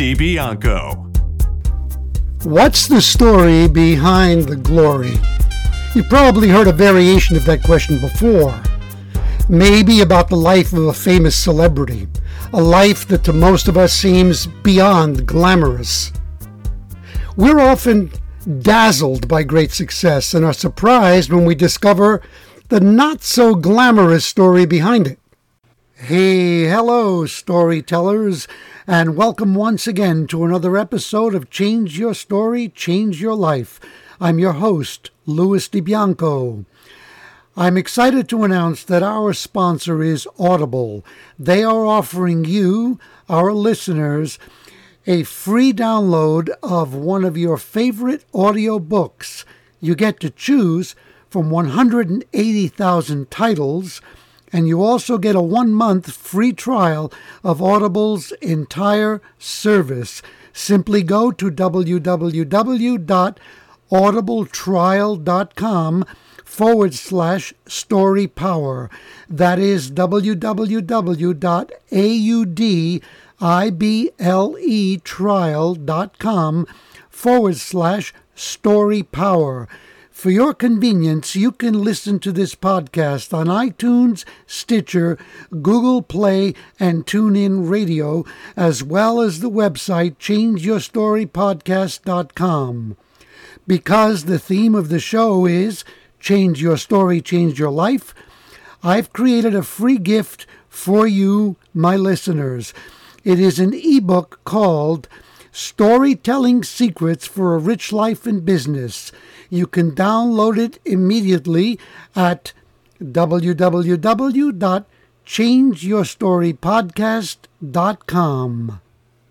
DiBianco. What's the story behind the glory? You've probably heard a variation of that question before. Maybe about the life of a famous celebrity, a life that to most of us seems beyond glamorous. We're often dazzled by great success and are surprised when we discover the not so glamorous story behind it. Hey, hello, storytellers, and welcome once again to another episode of Change Your Story, Change Your Life. I'm your host, Louis DiBianco. I'm excited to announce that our sponsor is Audible. They are offering you, our listeners, a free download of one of your favorite audio books. You get to choose from 180,000 titles and you also get a one month free trial of Audible's entire service. Simply go to www.audibletrial.com forward slash story power. That is www.audibletrial.com forward slash story power. For your convenience, you can listen to this podcast on iTunes, Stitcher, Google Play, and TuneIn Radio, as well as the website changeyourstorypodcast.com. Because the theme of the show is Change Your Story, Change Your Life, I've created a free gift for you, my listeners. It is an ebook called Storytelling Secrets for a Rich Life in Business. You can download it immediately at www.changeyourstorypodcast.com.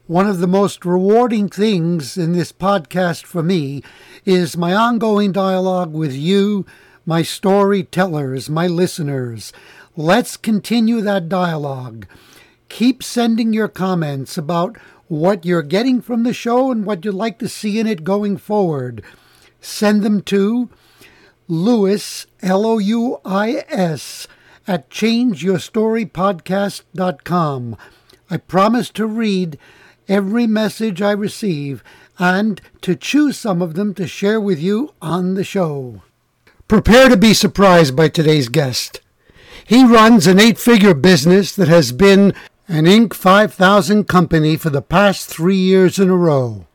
One of the most rewarding things in this podcast for me is my ongoing dialogue with you, my storytellers, my listeners. Let's continue that dialogue. Keep sending your comments about what you're getting from the show and what you'd like to see in it going forward send them to Louis, L O U I S, at changeyourstorypodcast.com. I promise to read every message I receive and to choose some of them to share with you on the show. Prepare to be surprised by today's guest. He runs an eight figure business that has been an Inc. 5000 company for the past three years in a row.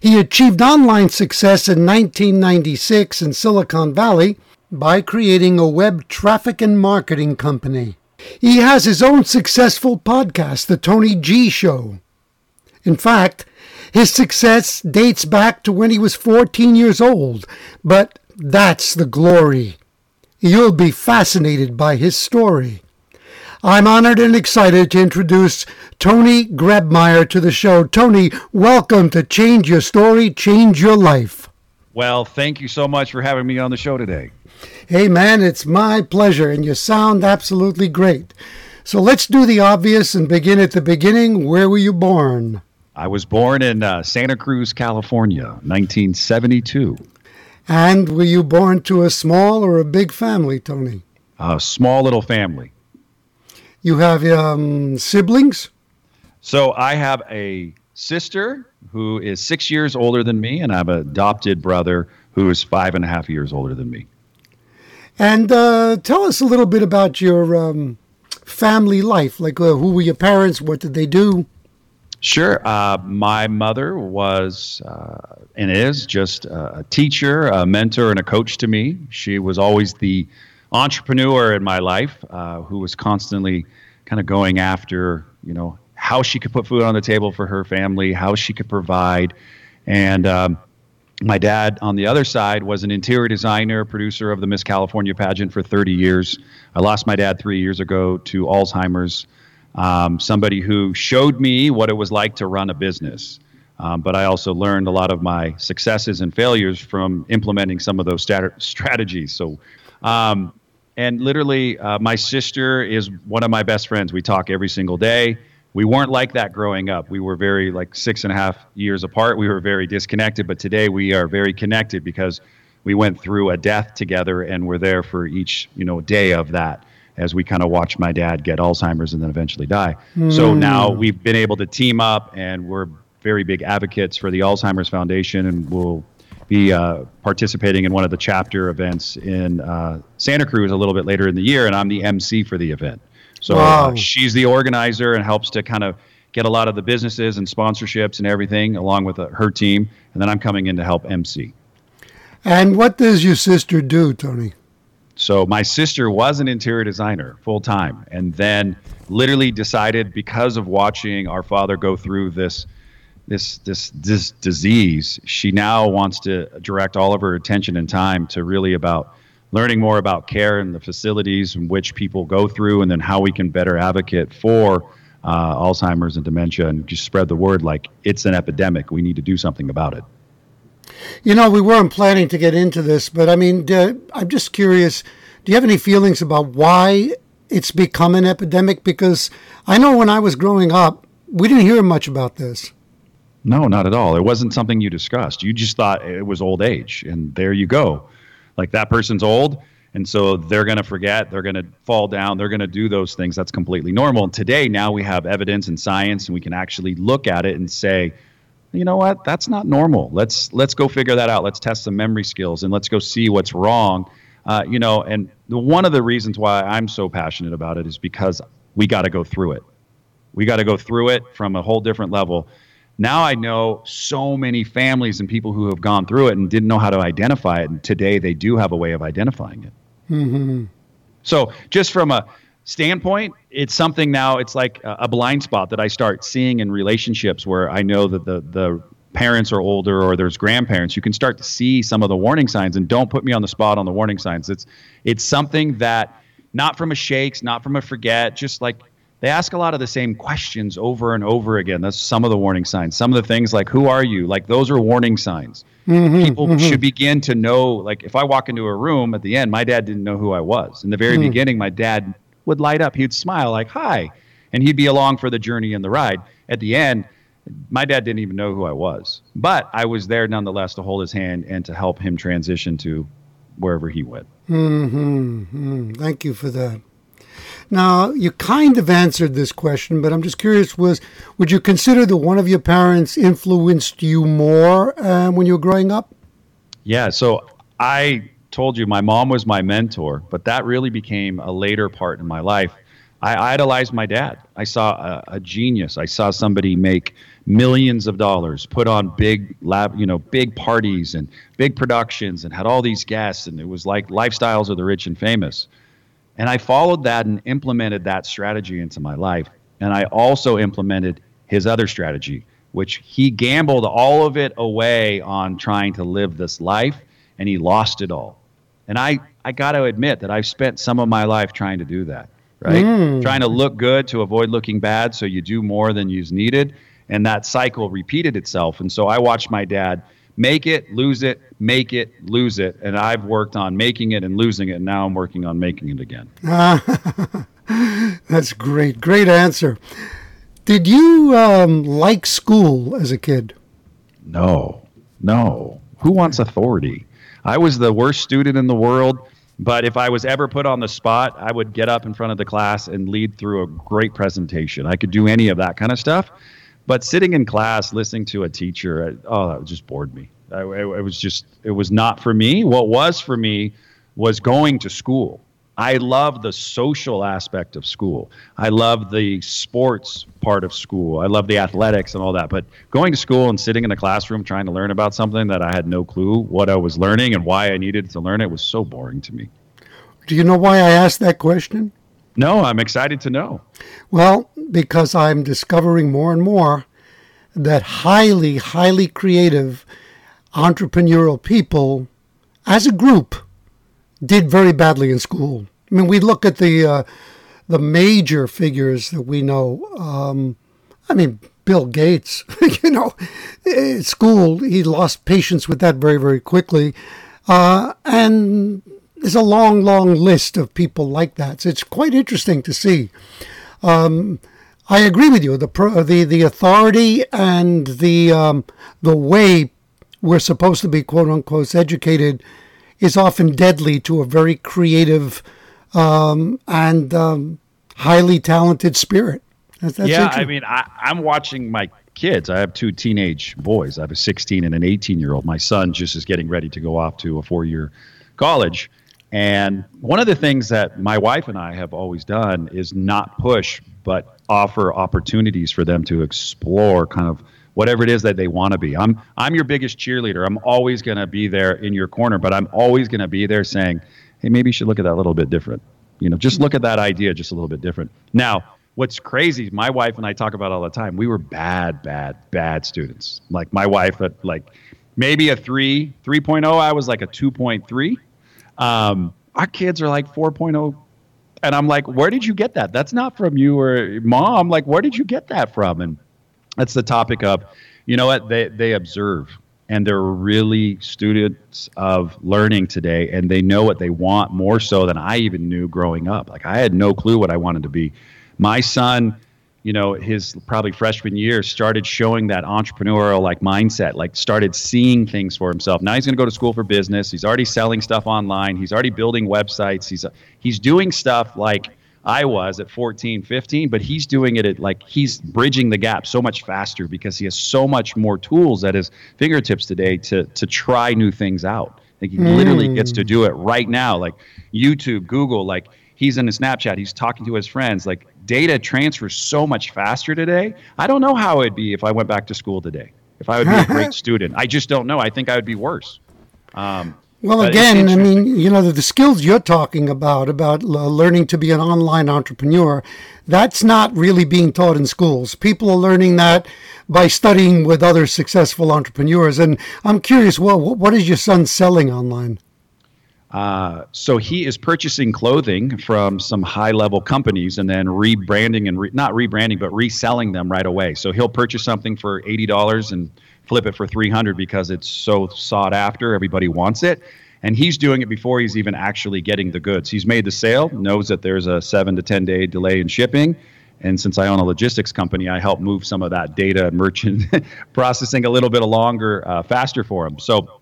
He achieved online success in 1996 in Silicon Valley by creating a web traffic and marketing company. He has his own successful podcast, The Tony G Show. In fact, his success dates back to when he was 14 years old, but that's the glory. You'll be fascinated by his story. I'm honored and excited to introduce Tony Grebmeier to the show. Tony, welcome to Change Your Story, Change Your Life. Well, thank you so much for having me on the show today. Hey, man, it's my pleasure, and you sound absolutely great. So let's do the obvious and begin at the beginning. Where were you born? I was born in uh, Santa Cruz, California, 1972. And were you born to a small or a big family, Tony? A small little family. You have um, siblings? So I have a sister who is six years older than me, and I have an adopted brother who is five and a half years older than me. And uh, tell us a little bit about your um, family life. Like, uh, who were your parents? What did they do? Sure. Uh, my mother was uh, and is just a teacher, a mentor, and a coach to me. She was always the entrepreneur in my life uh, who was constantly kind of going after, you know, how she could put food on the table for her family, how she could provide. And um, my dad, on the other side, was an interior designer, producer of the Miss California pageant for 30 years. I lost my dad three years ago to Alzheimer's. Um, somebody who showed me what it was like to run a business. Um, but I also learned a lot of my successes and failures from implementing some of those stat- strategies. So, um, and literally, uh, my sister is one of my best friends. We talk every single day. We weren't like that growing up. We were very like six and a half years apart. We were very disconnected. But today we are very connected because we went through a death together and we're there for each you know day of that as we kind of watched my dad get Alzheimer's and then eventually die. Mm. So now we've been able to team up and we're very big advocates for the Alzheimer's Foundation and we'll be uh, participating in one of the chapter events in uh, Santa Cruz a little bit later in the year, and I'm the MC for the event. So wow. uh, she's the organizer and helps to kind of get a lot of the businesses and sponsorships and everything along with uh, her team, and then I'm coming in to help MC. And what does your sister do, Tony? So my sister was an interior designer full time, and then literally decided because of watching our father go through this this this this disease, she now wants to direct all of her attention and time to really about learning more about care and the facilities in which people go through, and then how we can better advocate for uh, Alzheimer's and dementia, and just spread the word like it's an epidemic. We need to do something about it. You know, we weren't planning to get into this, but I mean, I'm just curious. Do you have any feelings about why it's become an epidemic? Because I know when I was growing up, we didn't hear much about this. No, not at all. It wasn't something you discussed. You just thought it was old age, and there you go. Like that person's old, and so they're going to forget, they're going to fall down, they're going to do those things. That's completely normal. And today, now we have evidence and science, and we can actually look at it and say, you know what that's not normal let's let's go figure that out let's test some memory skills and let's go see what's wrong uh, you know and one of the reasons why i'm so passionate about it is because we got to go through it we got to go through it from a whole different level now i know so many families and people who have gone through it and didn't know how to identify it and today they do have a way of identifying it mm-hmm. so just from a standpoint, it's something now. It's like a blind spot that I start seeing in relationships where I know that the the parents are older or there's grandparents. You can start to see some of the warning signs. And don't put me on the spot on the warning signs. It's it's something that not from a shakes, not from a forget, just like they ask a lot of the same questions over and over again. That's some of the warning signs. Some of the things like "Who are you?" Like those are warning signs. Mm-hmm, People mm-hmm. should begin to know. Like if I walk into a room at the end, my dad didn't know who I was. In the very mm-hmm. beginning, my dad would light up. He'd smile like, hi. And he'd be along for the journey and the ride. At the end, my dad didn't even know who I was, but I was there nonetheless to hold his hand and to help him transition to wherever he went. Mm-hmm. mm-hmm. Thank you for that. Now, you kind of answered this question, but I'm just curious: was would you consider that one of your parents influenced you more uh, when you were growing up? Yeah. So I told you my mom was my mentor, but that really became a later part in my life. I idolized my dad. I saw a, a, genius. I saw somebody make millions of dollars, put on big lab, you know, big parties and big productions, and had all these guests, and it was like lifestyles of the rich and famous. And I followed that and implemented that strategy into my life. And I also implemented his other strategy, which he gambled all of it away on trying to live this life, and he lost it all. And I, I got to admit that I've spent some of my life trying to do that, right? Mm. Trying to look good to avoid looking bad so you do more than you's needed. And that cycle repeated itself. And so I watched my dad make it, lose it, make it, lose it. And I've worked on making it and losing it. And now I'm working on making it again. That's great. Great answer. Did you um, like school as a kid? No, no. Who wants authority? I was the worst student in the world. But if I was ever put on the spot, I would get up in front of the class and lead through a great presentation. I could do any of that kind of stuff. But sitting in class, listening to a teacher, oh, that just bored me. I, it was just, it was not for me. What was for me was going to school. I love the social aspect of school. I love the sports part of school. I love the athletics and all that. But going to school and sitting in a classroom trying to learn about something that I had no clue what I was learning and why I needed to learn it was so boring to me. Do you know why I asked that question? No, I'm excited to know. Well, because I'm discovering more and more that highly, highly creative entrepreneurial people as a group did very badly in school. I mean, we look at the uh, the major figures that we know. Um, I mean, Bill Gates. you know, at school, he lost patience with that very, very quickly. Uh, and there's a long, long list of people like that. So it's quite interesting to see. Um, I agree with you. The the the authority and the um, the way we're supposed to be quote unquote educated is often deadly to a very creative um, and um, highly talented spirit. That's, that's yeah, I mean, I, I'm watching my kids. I have two teenage boys. I have a 16 and an 18 year old. My son just is getting ready to go off to a four year college. And one of the things that my wife and I have always done is not push, but offer opportunities for them to explore kind of whatever it is that they want to be. I'm I'm your biggest cheerleader. I'm always going to be there in your corner, but I'm always going to be there saying, "Hey, maybe you should look at that a little bit different." You know, just look at that idea just a little bit different. Now, what's crazy, my wife and I talk about all the time. We were bad, bad, bad students. Like my wife at like maybe a 3, 3.0, I was like a 2.3. Um, our kids are like 4.0 and I'm like, where did you get that? That's not from you or mom. Like, where did you get that from? And that's the topic of, you know what? They they observe and they're really students of learning today and they know what they want more so than I even knew growing up. Like I had no clue what I wanted to be. My son, you know, his probably freshman year started showing that entrepreneurial like mindset, like started seeing things for himself. Now he's going to go to school for business. He's already selling stuff online. He's already building websites. He's he's doing stuff like I was at 14, 15, but he's doing it at like he's bridging the gap so much faster because he has so much more tools at his fingertips today to to try new things out. Like he mm. literally gets to do it right now, like YouTube, Google, like he's in a Snapchat, he's talking to his friends. Like data transfers so much faster today. I don't know how it'd be if I went back to school today. If I would be a great student, I just don't know. I think I would be worse. Um, well, again, I mean, you know, the, the, skills you're talking about, about learning to be an online entrepreneur, that's not really being taught in schools. People are learning that by studying with other successful entrepreneurs. And I'm curious, well, what is your son selling online? Uh, so he is purchasing clothing from some high level companies and then rebranding and re- not rebranding, but reselling them right away. So he'll purchase something for $80 and flip it for 300 because it's so sought after. Everybody wants it. And he's doing it before he's even actually getting the goods. He's made the sale, knows that there's a seven to 10 day delay in shipping. And since I own a logistics company, I help move some of that data and merchant processing a little bit longer, uh, faster for him. So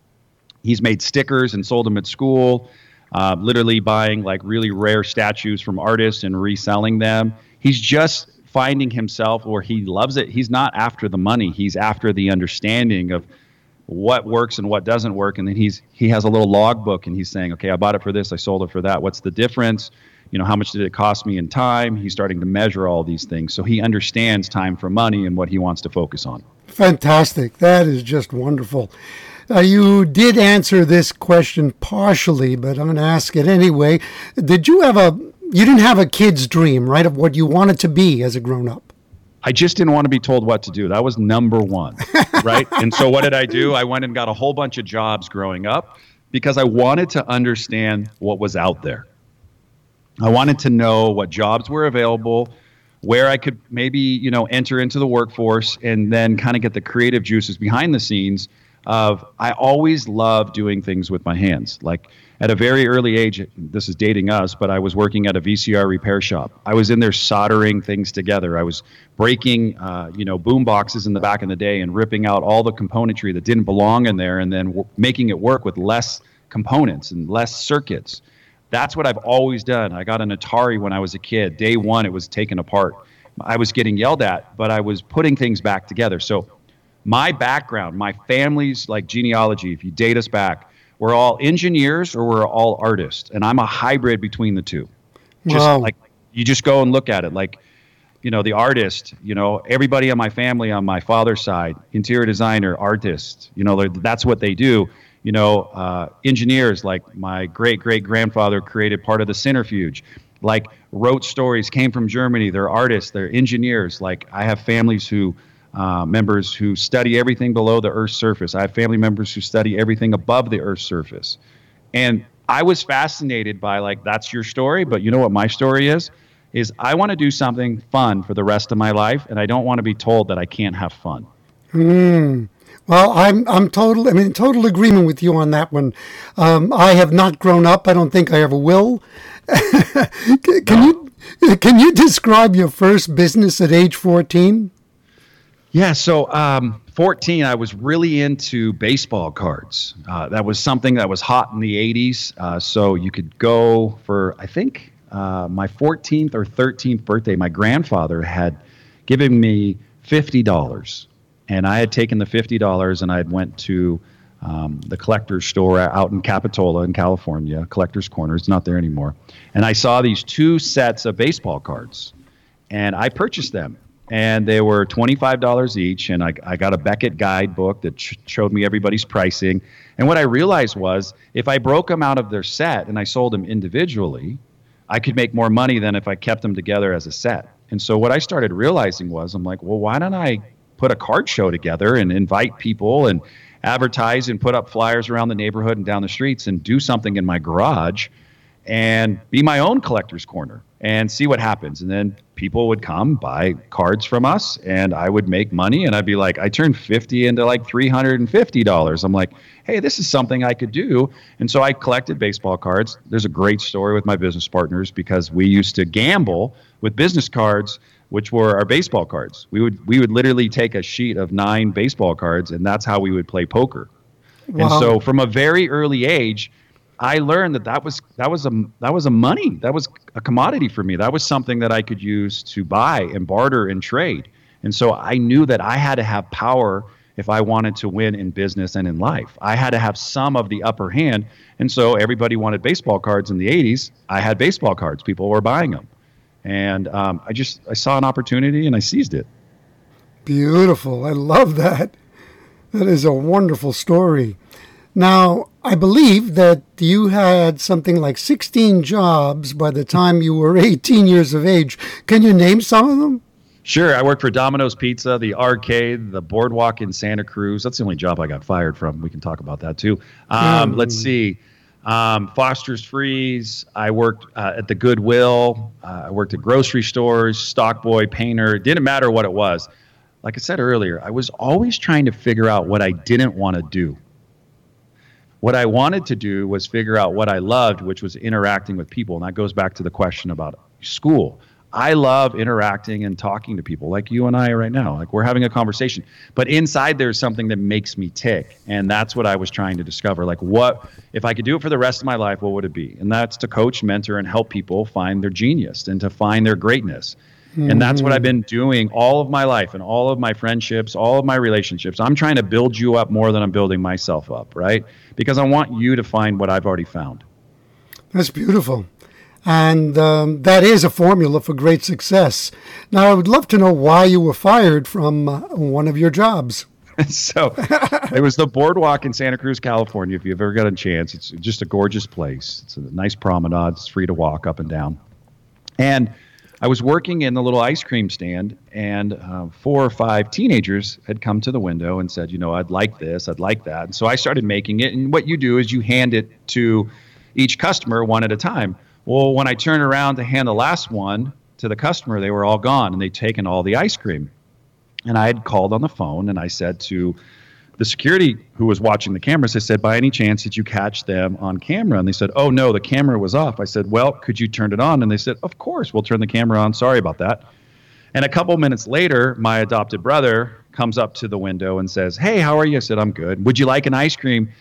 he's made stickers and sold them at school, uh, literally buying like really rare statues from artists and reselling them. He's just finding himself where he loves it. He's not after the money. He's after the understanding of what works and what doesn't work. And then he's he has a little logbook and he's saying, okay, I bought it for this, I sold it for that. What's the difference? You know, how much did it cost me in time? He's starting to measure all these things. So he understands time for money and what he wants to focus on. Fantastic. That is just wonderful. Uh, you did answer this question partially, but I'm going to ask it anyway. Did you have a you didn't have a kid's dream, right, of what you wanted to be as a grown up? I just didn't want to be told what to do. That was number one, right? and so what did I do? I went and got a whole bunch of jobs growing up because I wanted to understand what was out there. I wanted to know what jobs were available, where I could maybe, you know, enter into the workforce and then kind of get the creative juices behind the scenes of I always love doing things with my hands. Like at a very early age, this is dating us, but I was working at a VCR repair shop. I was in there soldering things together. I was breaking, uh, you know, boom boxes in the back in the day and ripping out all the componentry that didn't belong in there, and then w- making it work with less components and less circuits. That's what I've always done. I got an Atari when I was a kid. Day one, it was taken apart. I was getting yelled at, but I was putting things back together. So my background, my family's like genealogy, if you date us back, we're all engineers or we're all artists. And I'm a hybrid between the two. Just wow. like you just go and look at it. Like, you know, the artist, you know, everybody on my family on my father's side, interior designer, artist, you know, that's what they do. You know, uh, engineers like my great great grandfather created part of the centrifuge like wrote stories came from germany they're artists they're engineers like i have families who uh, members who study everything below the Earth's surface. I have family members who study everything above the Earth's surface. And I was fascinated by, like, that's your story, but you know what my story is? is I want to do something fun for the rest of my life, and I don't want to be told that I can't have fun. Hmm. Well, I'm I'm total. I'm in total agreement with you on that one. Um, I have not grown up. I don't think I ever will. can, can you can you describe your first business at age 14? Yeah, so um, 14, I was really into baseball cards. Uh, that was something that was hot in the 80s. Uh, so you could go for, I think, uh, my 14th or 13th birthday, my grandfather had given me $50. And I had taken the $50 and I had went to um, the collector's store out in Capitola in California, Collector's Corner. It's not there anymore. And I saw these two sets of baseball cards, and I purchased them. And they were $25 each, and I, I got a Beckett guidebook that ch- showed me everybody's pricing. And what I realized was if I broke them out of their set and I sold them individually, I could make more money than if I kept them together as a set. And so what I started realizing was I'm like, well, why don't I put a card show together and invite people and advertise and put up flyers around the neighborhood and down the streets and do something in my garage and be my own collector's corner and see what happens. And then people would come buy cards from us and I would make money and I'd be like, I turned 50 into like $350. I'm like, hey, this is something I could do. And so I collected baseball cards. There's a great story with my business partners because we used to gamble with business cards which were our baseball cards. We would we would literally take a sheet of nine baseball cards, and that's how we would play poker. Wow. And so, from a very early age, I learned that that was that was a that was a money that was a commodity for me. That was something that I could use to buy and barter and trade. And so I knew that I had to have power if I wanted to win in business and in life. I had to have some of the upper hand. And so everybody wanted baseball cards in the 80s. I had baseball cards. People were buying them and um, I just I saw an opportunity and I seized it. Beautiful. I love that. That is a wonderful story. Now, I believe that you had something like 16 jobs by the time you were 18 years of age. Can you name some of them? Sure. I worked for Domino's Pizza, the arcade, the boardwalk in Santa Cruz. That's the only job I got fired from. We can talk about that too. Um, mm. Let's see. Um, Foster's Freeze. I worked uh, at the Goodwill. Uh, I worked at grocery stores, stock boy, painter. It didn't matter what it was. Like I said earlier, I was always trying to figure out what I didn't want to do. What I wanted to do was figure out what I loved, which was interacting with people. And that goes back to the question about school. I love interacting and talking to people like you and I right now. Like we're having a conversation. But inside there's something that makes me tick. And that's what I was trying to discover. Like what if I could do it for the rest of my life, what would it be? And that's to coach, mentor, and help people find their genius and to find their greatness. Mm-hmm. And that's what I've been doing all of my life and all of my friendships, all of my relationships. I'm trying to build you up more than I'm building myself up, right? Because I want you to find what I've already found. That's beautiful. And um, that is a formula for great success. Now, I would love to know why you were fired from uh, one of your jobs. so it was the boardwalk in Santa Cruz, California. If you've ever got a chance, it's just a gorgeous place. It's a nice promenade. It's free to walk up and down. And I was working in the little ice cream stand, and uh, four or five teenagers had come to the window and said, You know, I'd like this, I'd like that. And so I started making it. And what you do is you hand it to each customer one at a time. Well, when I turned around to hand the last one to the customer, they were all gone and they'd taken all the ice cream. And I had called on the phone and I said to the security who was watching the cameras, I said, by any chance, did you catch them on camera? And they said, oh, no, the camera was off. I said, well, could you turn it on? And they said, of course, we'll turn the camera on. Sorry about that. And a couple minutes later, my adopted brother comes up to the window and says, hey, how are you? I said, I'm good. Would you like an ice cream?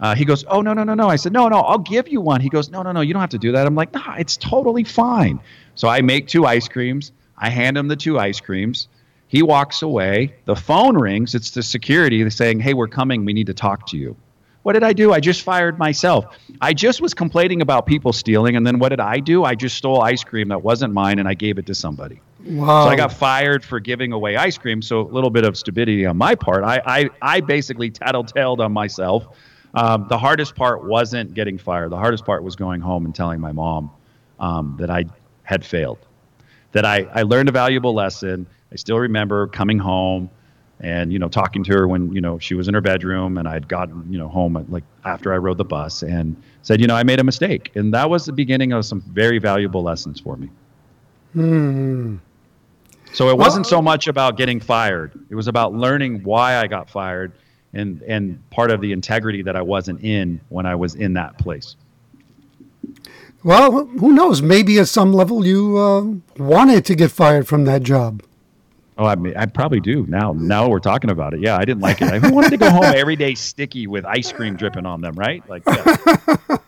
Uh, he goes, Oh, no, no, no, no. I said, No, no, I'll give you one. He goes, No, no, no, you don't have to do that. I'm like, No, it's totally fine. So I make two ice creams. I hand him the two ice creams. He walks away. The phone rings. It's the security saying, Hey, we're coming. We need to talk to you. What did I do? I just fired myself. I just was complaining about people stealing. And then what did I do? I just stole ice cream that wasn't mine and I gave it to somebody. Wow. So I got fired for giving away ice cream. So a little bit of stupidity on my part. I, I, I basically tattletaled on myself um, the hardest part wasn't getting fired. The hardest part was going home and telling my mom um, that I had failed, that I, I learned a valuable lesson. I still remember coming home and you know talking to her when you know she was in her bedroom and I'd gotten you know home at, like after I rode the bus and said you know I made a mistake and that was the beginning of some very valuable lessons for me. Hmm. So it wasn't so much about getting fired. It was about learning why I got fired and and part of the integrity that I wasn't in when I was in that place. Well, who knows? Maybe at some level you uh, wanted to get fired from that job. Oh, I mean, I probably do now. Now we're talking about it. Yeah, I didn't like it. I wanted to go home every day sticky with ice cream dripping on them, right? Like.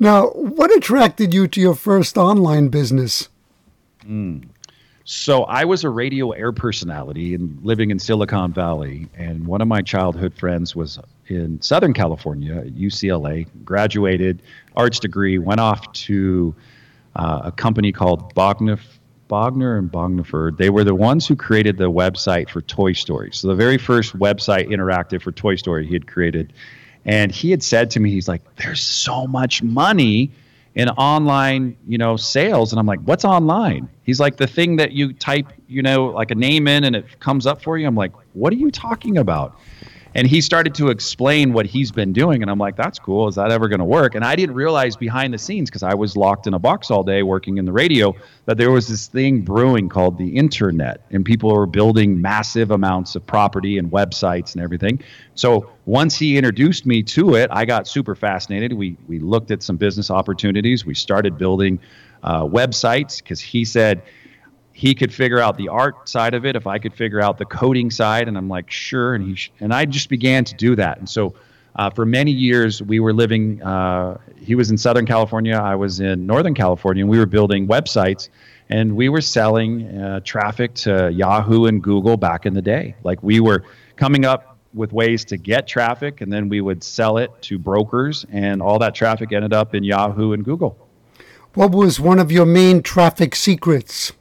Now, what attracted you to your first online business? Mm. So I was a radio air personality and living in Silicon Valley, and one of my childhood friends was in Southern California, UCLA, graduated, arts degree, went off to uh, a company called Bogner, Bogner and Bogniford. They were the ones who created the website for Toy Story. So the very first website interactive for Toy Story he had created. And he had said to me, he's like, there's so much money in online, you know, sales. And I'm like, what's online? He's like, the thing that you type, you know, like a name in and it comes up for you. I'm like, what are you talking about? And he started to explain what he's been doing and i'm like that's cool. Is that ever going to work? And i didn't realize behind the scenes because i was locked in a box all day working in the radio that there was this thing brewing called the internet and people were building massive amounts of property and websites and everything. So once he introduced me to it i got super fascinated. We we looked at some business opportunities. We started building uh, websites because he said he could figure out the art side of it if i could figure out the coding side and i'm like sure and he sh- and i just began to do that. And so uh, for many years we were living uh, he was in southern california i was in northern california and we were building websites and we were selling uh, traffic to yahoo and google back in the day. Like we were coming up with ways to get traffic and then we would sell it to brokers and all that traffic ended up in yahoo and google. What was one of your main traffic secrets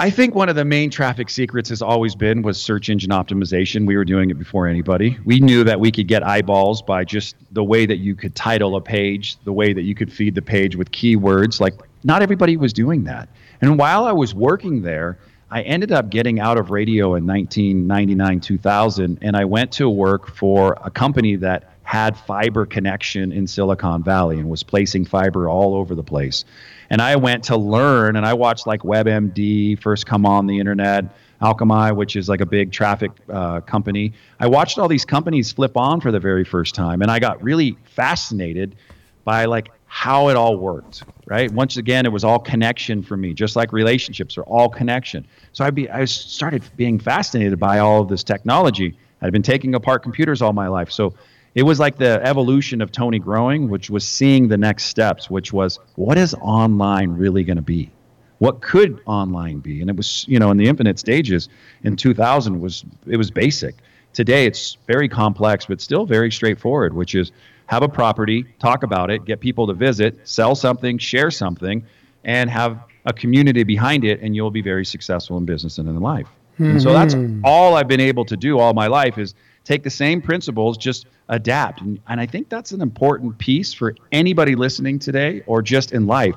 I think one of the main traffic secrets has always been was search engine optimization. We were doing it before anybody. We knew that we could get eyeballs by just the way that you could title a page, the way that you could feed the page with keywords. Like not everybody was doing that. And while I was working there, I ended up getting out of radio in 1999, 2000, and I went to work for a company that had fiber connection in Silicon Valley and was placing fiber all over the place and I went to learn and I watched like WebMD first come on the internet, Akamai, which is like a big traffic uh, company. I watched all these companies flip on for the very first time, and I got really fascinated by like how it all worked. Right. Once again, it was all connection for me, just like relationships are all connection. So I be I started being fascinated by all of this technology. I'd been taking apart computers all my life, so it was like the evolution of Tony growing, which was seeing the next steps, which was what is online really going to be? What could online be? And it was, you know, in the infinite stages in 2000 was it was basic. Today it's very complex, but still very straightforward, which is have a property, talk about it, get people to visit, sell something, share something, and have a community behind it, and you'll be very successful in business and in life. Mm-hmm. And so that's hmm. all I've been able to do all my life is take the same principles, just adapt. And, and I think that's an important piece for anybody listening today or just in life.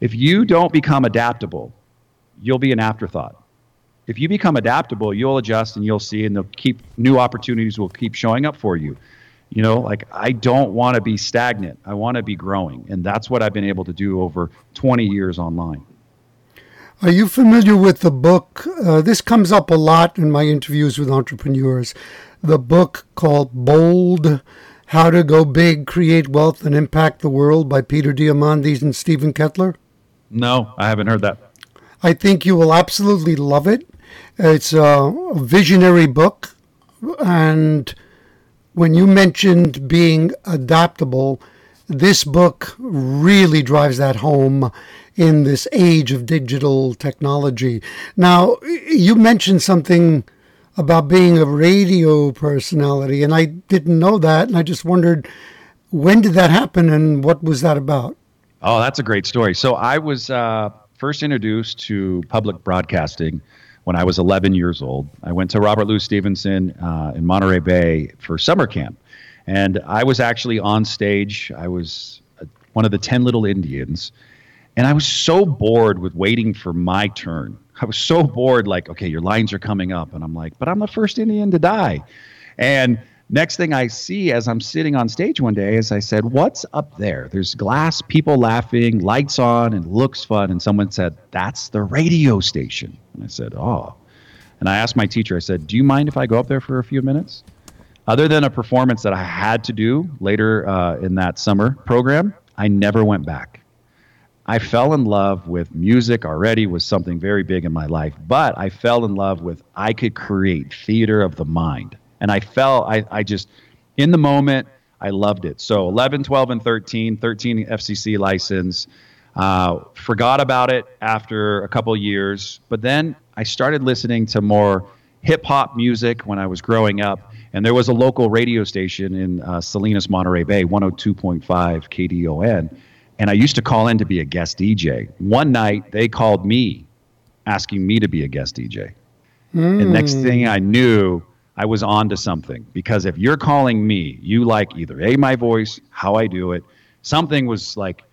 If you don't become adaptable, you'll be an afterthought. If you become adaptable, you'll adjust and you'll see, and they'll keep new opportunities will keep showing up for you. You know, like I don't want to be stagnant. I want to be growing. And that's what I've been able to do over 20 years online. Are you familiar with the book? Uh, this comes up a lot in my interviews with entrepreneurs the book called Bold How to Go Big, Create Wealth, and Impact the World by Peter Diamandis and Steven Kotler? No, I haven't heard that. I think you will absolutely love it. It's a visionary book. And when you mentioned being adaptable, this book really drives that home in this age of digital technology. Now, you mentioned something about being a radio personality, and I didn't know that, and I just wondered when did that happen and what was that about? Oh, that's a great story. So I was uh, first introduced to public broadcasting when I was 11 years old. I went to Robert Louis Stevenson uh, in Monterey Bay for summer camp, and I was actually on stage. I was uh, one of the 10 little Indians, and I was so bored with waiting for my turn I was so bored, like, okay, your lines are coming up. And I'm like, but I'm the first Indian to die. And next thing I see as I'm sitting on stage one day is I said, What's up there? There's glass, people laughing, lights on, and looks fun. And someone said, That's the radio station. And I said, Oh. And I asked my teacher, I said, Do you mind if I go up there for a few minutes? Other than a performance that I had to do later uh, in that summer program, I never went back. I fell in love with music already was something very big in my life, but I fell in love with I could create theater of the mind. And I fell I, I just in the moment I loved it. So 11, 12 and 13, 13 FCC license. Uh, forgot about it after a couple years, but then I started listening to more hip hop music when I was growing up. And there was a local radio station in uh, Salinas, Monterey Bay, 102.5 KDON and I used to call in to be a guest DJ. One night they called me asking me to be a guest DJ. Mm. And next hmm. thing I knew, I was on to something because if you're calling me, you like either A, my voice, how I do it, something was like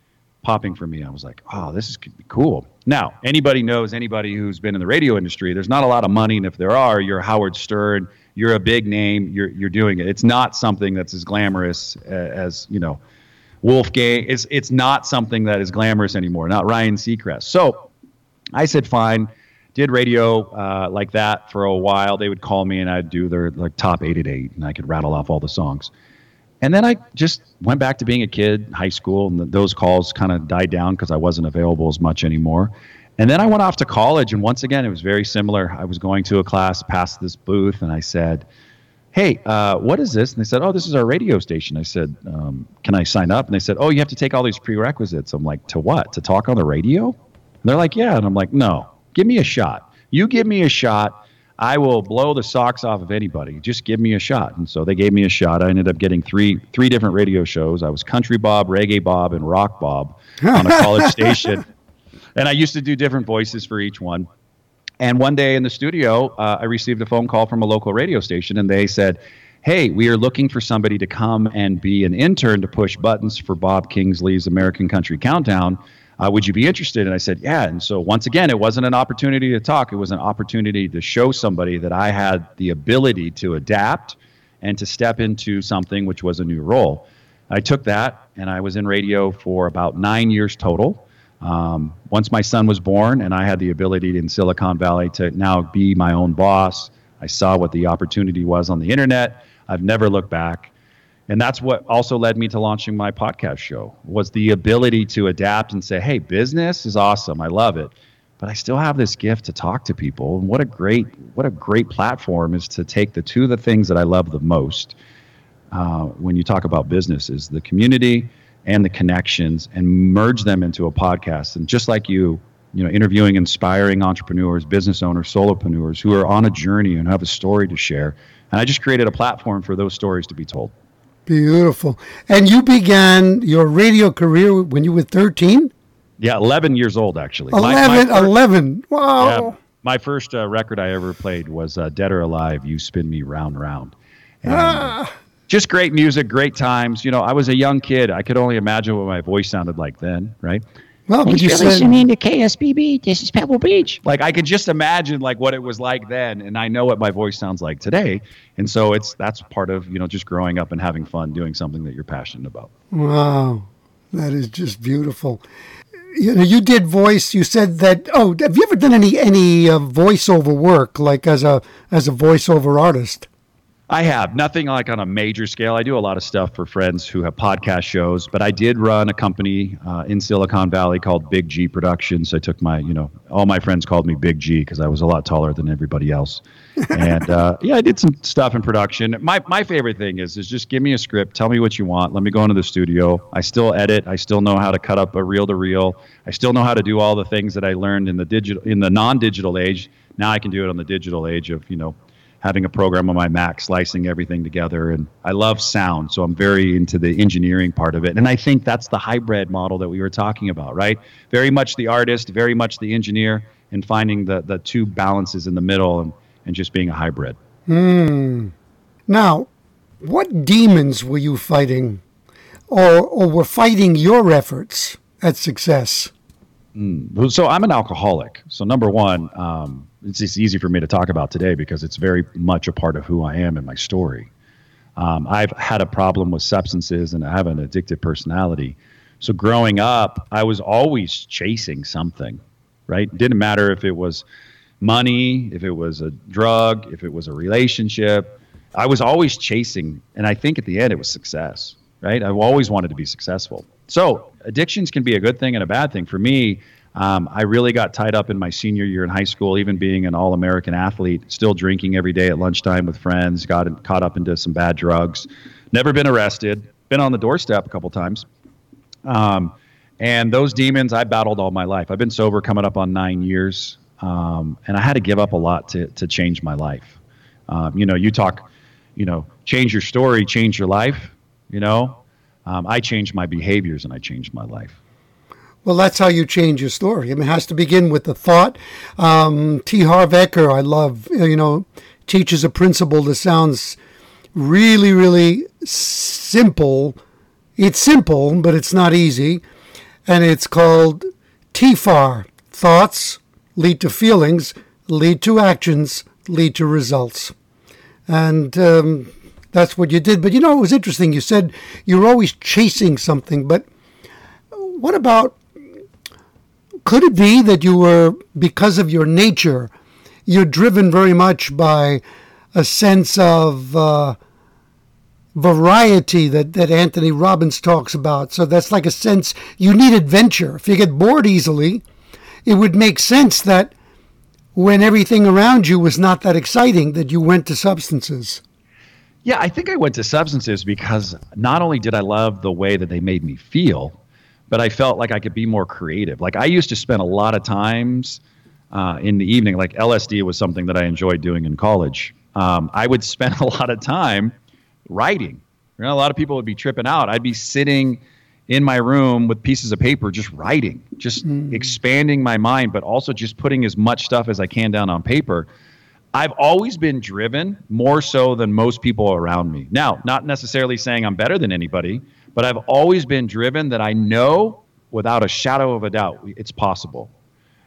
popping for me. I was like, oh, this is could be cool. Now, anybody knows anybody who's been in the radio industry, there's not a lot of money. And if there are, you're Howard Stern, you're a big name, you're, you're doing it. It's not something that's as glamorous as, you know, Wolfgang. It's it's not something that is glamorous anymore. Not Ryan Seacrest. So I said fine. Did radio uh, like that for a while. They would call me and I'd do their like top eight at eight, and I could rattle off all the songs. And then I just went back to being a kid, high school, and those calls kind of died down because I wasn't available as much anymore. And then I went off to college, and once again, it was very similar. I was going to a class past this booth, and I said, hey, uh, what is this? And they said, oh, this is our radio station. I said, um, can I sign up? And they said, oh, you have to take all these prerequisites. I'm like, to what? To talk on the radio? And they're like, yeah. And I'm like, no, give me a shot. You give me a shot. I will blow the socks off of anybody. Just give me a shot. And so they gave me a shot. I ended up getting three three different radio shows. I was country Bob, reggae Bob, and rock Bob on a college station. And I used to do different voices for each one. And one day in the studio, uh, I received a phone call from a local radio station, and they said, Hey, we are looking for somebody to come and be an intern to push buttons for Bob Kingsley's American Country Countdown. Uh, would you be interested? And I said, Yeah. And so, once again, it wasn't an opportunity to talk, it was an opportunity to show somebody that I had the ability to adapt and to step into something which was a new role. I took that, and I was in radio for about nine years total. Um, once my son was born and I had the ability in Silicon Valley to now be my own boss, I saw what the opportunity was on the internet. I've never looked back. And that's what also led me to launching my podcast show was the ability to adapt and say, "Hey, business is awesome. I love it." But I still have this gift to talk to people. And what a great what a great platform is to take the two of the things that I love the most uh, when you talk about business is the community and the connections and merge them into a podcast. And just like you, you know, interviewing inspiring entrepreneurs, business owners, solopreneurs who are on a journey and have a story to share. And I just created a platform for those stories to be told. Beautiful. And you began your radio career when you were 13? Yeah, 11 years old, actually. 11, my, my 11. Wow. Yeah, my first uh, record I ever played was uh, Dead or Alive, You Spin Me Round Round. And, ah just great music, great times. You know, I was a young kid. I could only imagine what my voice sounded like then, right? Well, but you are listening to KSBB. This is Pebble Beach. Like I could just imagine like what it was like then, and I know what my voice sounds like today. And so it's that's part of you know just growing up and having fun doing something that you're passionate about. Wow, that is just beautiful. You know, you did voice. You said that. Oh, have you ever done any any uh, voiceover work, like as a as a voiceover artist? I have nothing like on a major scale. I do a lot of stuff for friends who have podcast shows, but I did run a company uh, in Silicon Valley called Big G Productions. I took my, you know, all my friends called me Big G because I was a lot taller than everybody else. and uh, yeah, I did some stuff in production. My my favorite thing is is just give me a script, tell me what you want, let me go into the studio. I still edit. I still know how to cut up a reel to reel. I still know how to do all the things that I learned in the digital in the non-digital age. Now I can do it on the digital age of you know having a program on my Mac, slicing everything together. And I love sound, so I'm very into the engineering part of it. And I think that's the hybrid model that we were talking about, right? Very much the artist, very much the engineer, and finding the, the two balances in the middle and, and just being a hybrid. Hmm. Now, what demons were you fighting or, or were fighting your efforts at success? Mm. So I'm an alcoholic. So number one, um, it's just easy for me to talk about today because it's very much a part of who I am and my story. Um, I've had a problem with substances and I have an addictive personality. So growing up, I was always chasing something, right? Didn't matter if it was money, if it was a drug, if it was a relationship. I was always chasing, and I think at the end it was success, right? I've always wanted to be successful. So addictions can be a good thing and a bad thing. For me, um, I really got tied up in my senior year in high school, even being an all American athlete, still drinking every day at lunchtime with friends, got caught up into some bad drugs. Never been arrested, been on the doorstep a couple times. Um, and those demons I battled all my life. I've been sober coming up on nine years. Um, and I had to give up a lot to, to change my life. Um, you know, you talk, you know, change your story, change your life. You know, um, I changed my behaviors and I changed my life. Well, that's how you change your story. I mean, it has to begin with the thought. Um, T. Harv Eker, I love, you know, teaches a principle that sounds really, really simple. It's simple, but it's not easy. And it's called TFAR thoughts lead to feelings, lead to actions, lead to results. And um, that's what you did. But you know, it was interesting. You said you're always chasing something, but what about could it be that you were, because of your nature, you're driven very much by a sense of uh, variety that, that Anthony Robbins talks about? So that's like a sense you need adventure. If you get bored easily, it would make sense that when everything around you was not that exciting, that you went to substances. Yeah, I think I went to substances because not only did I love the way that they made me feel, but I felt like I could be more creative. Like I used to spend a lot of times uh, in the evening, like LSD was something that I enjoyed doing in college. Um, I would spend a lot of time writing. You know, a lot of people would be tripping out. I'd be sitting in my room with pieces of paper, just writing, just mm. expanding my mind, but also just putting as much stuff as I can down on paper. I've always been driven more so than most people around me. Now, not necessarily saying I'm better than anybody, but I've always been driven that I know without a shadow of a doubt it's possible.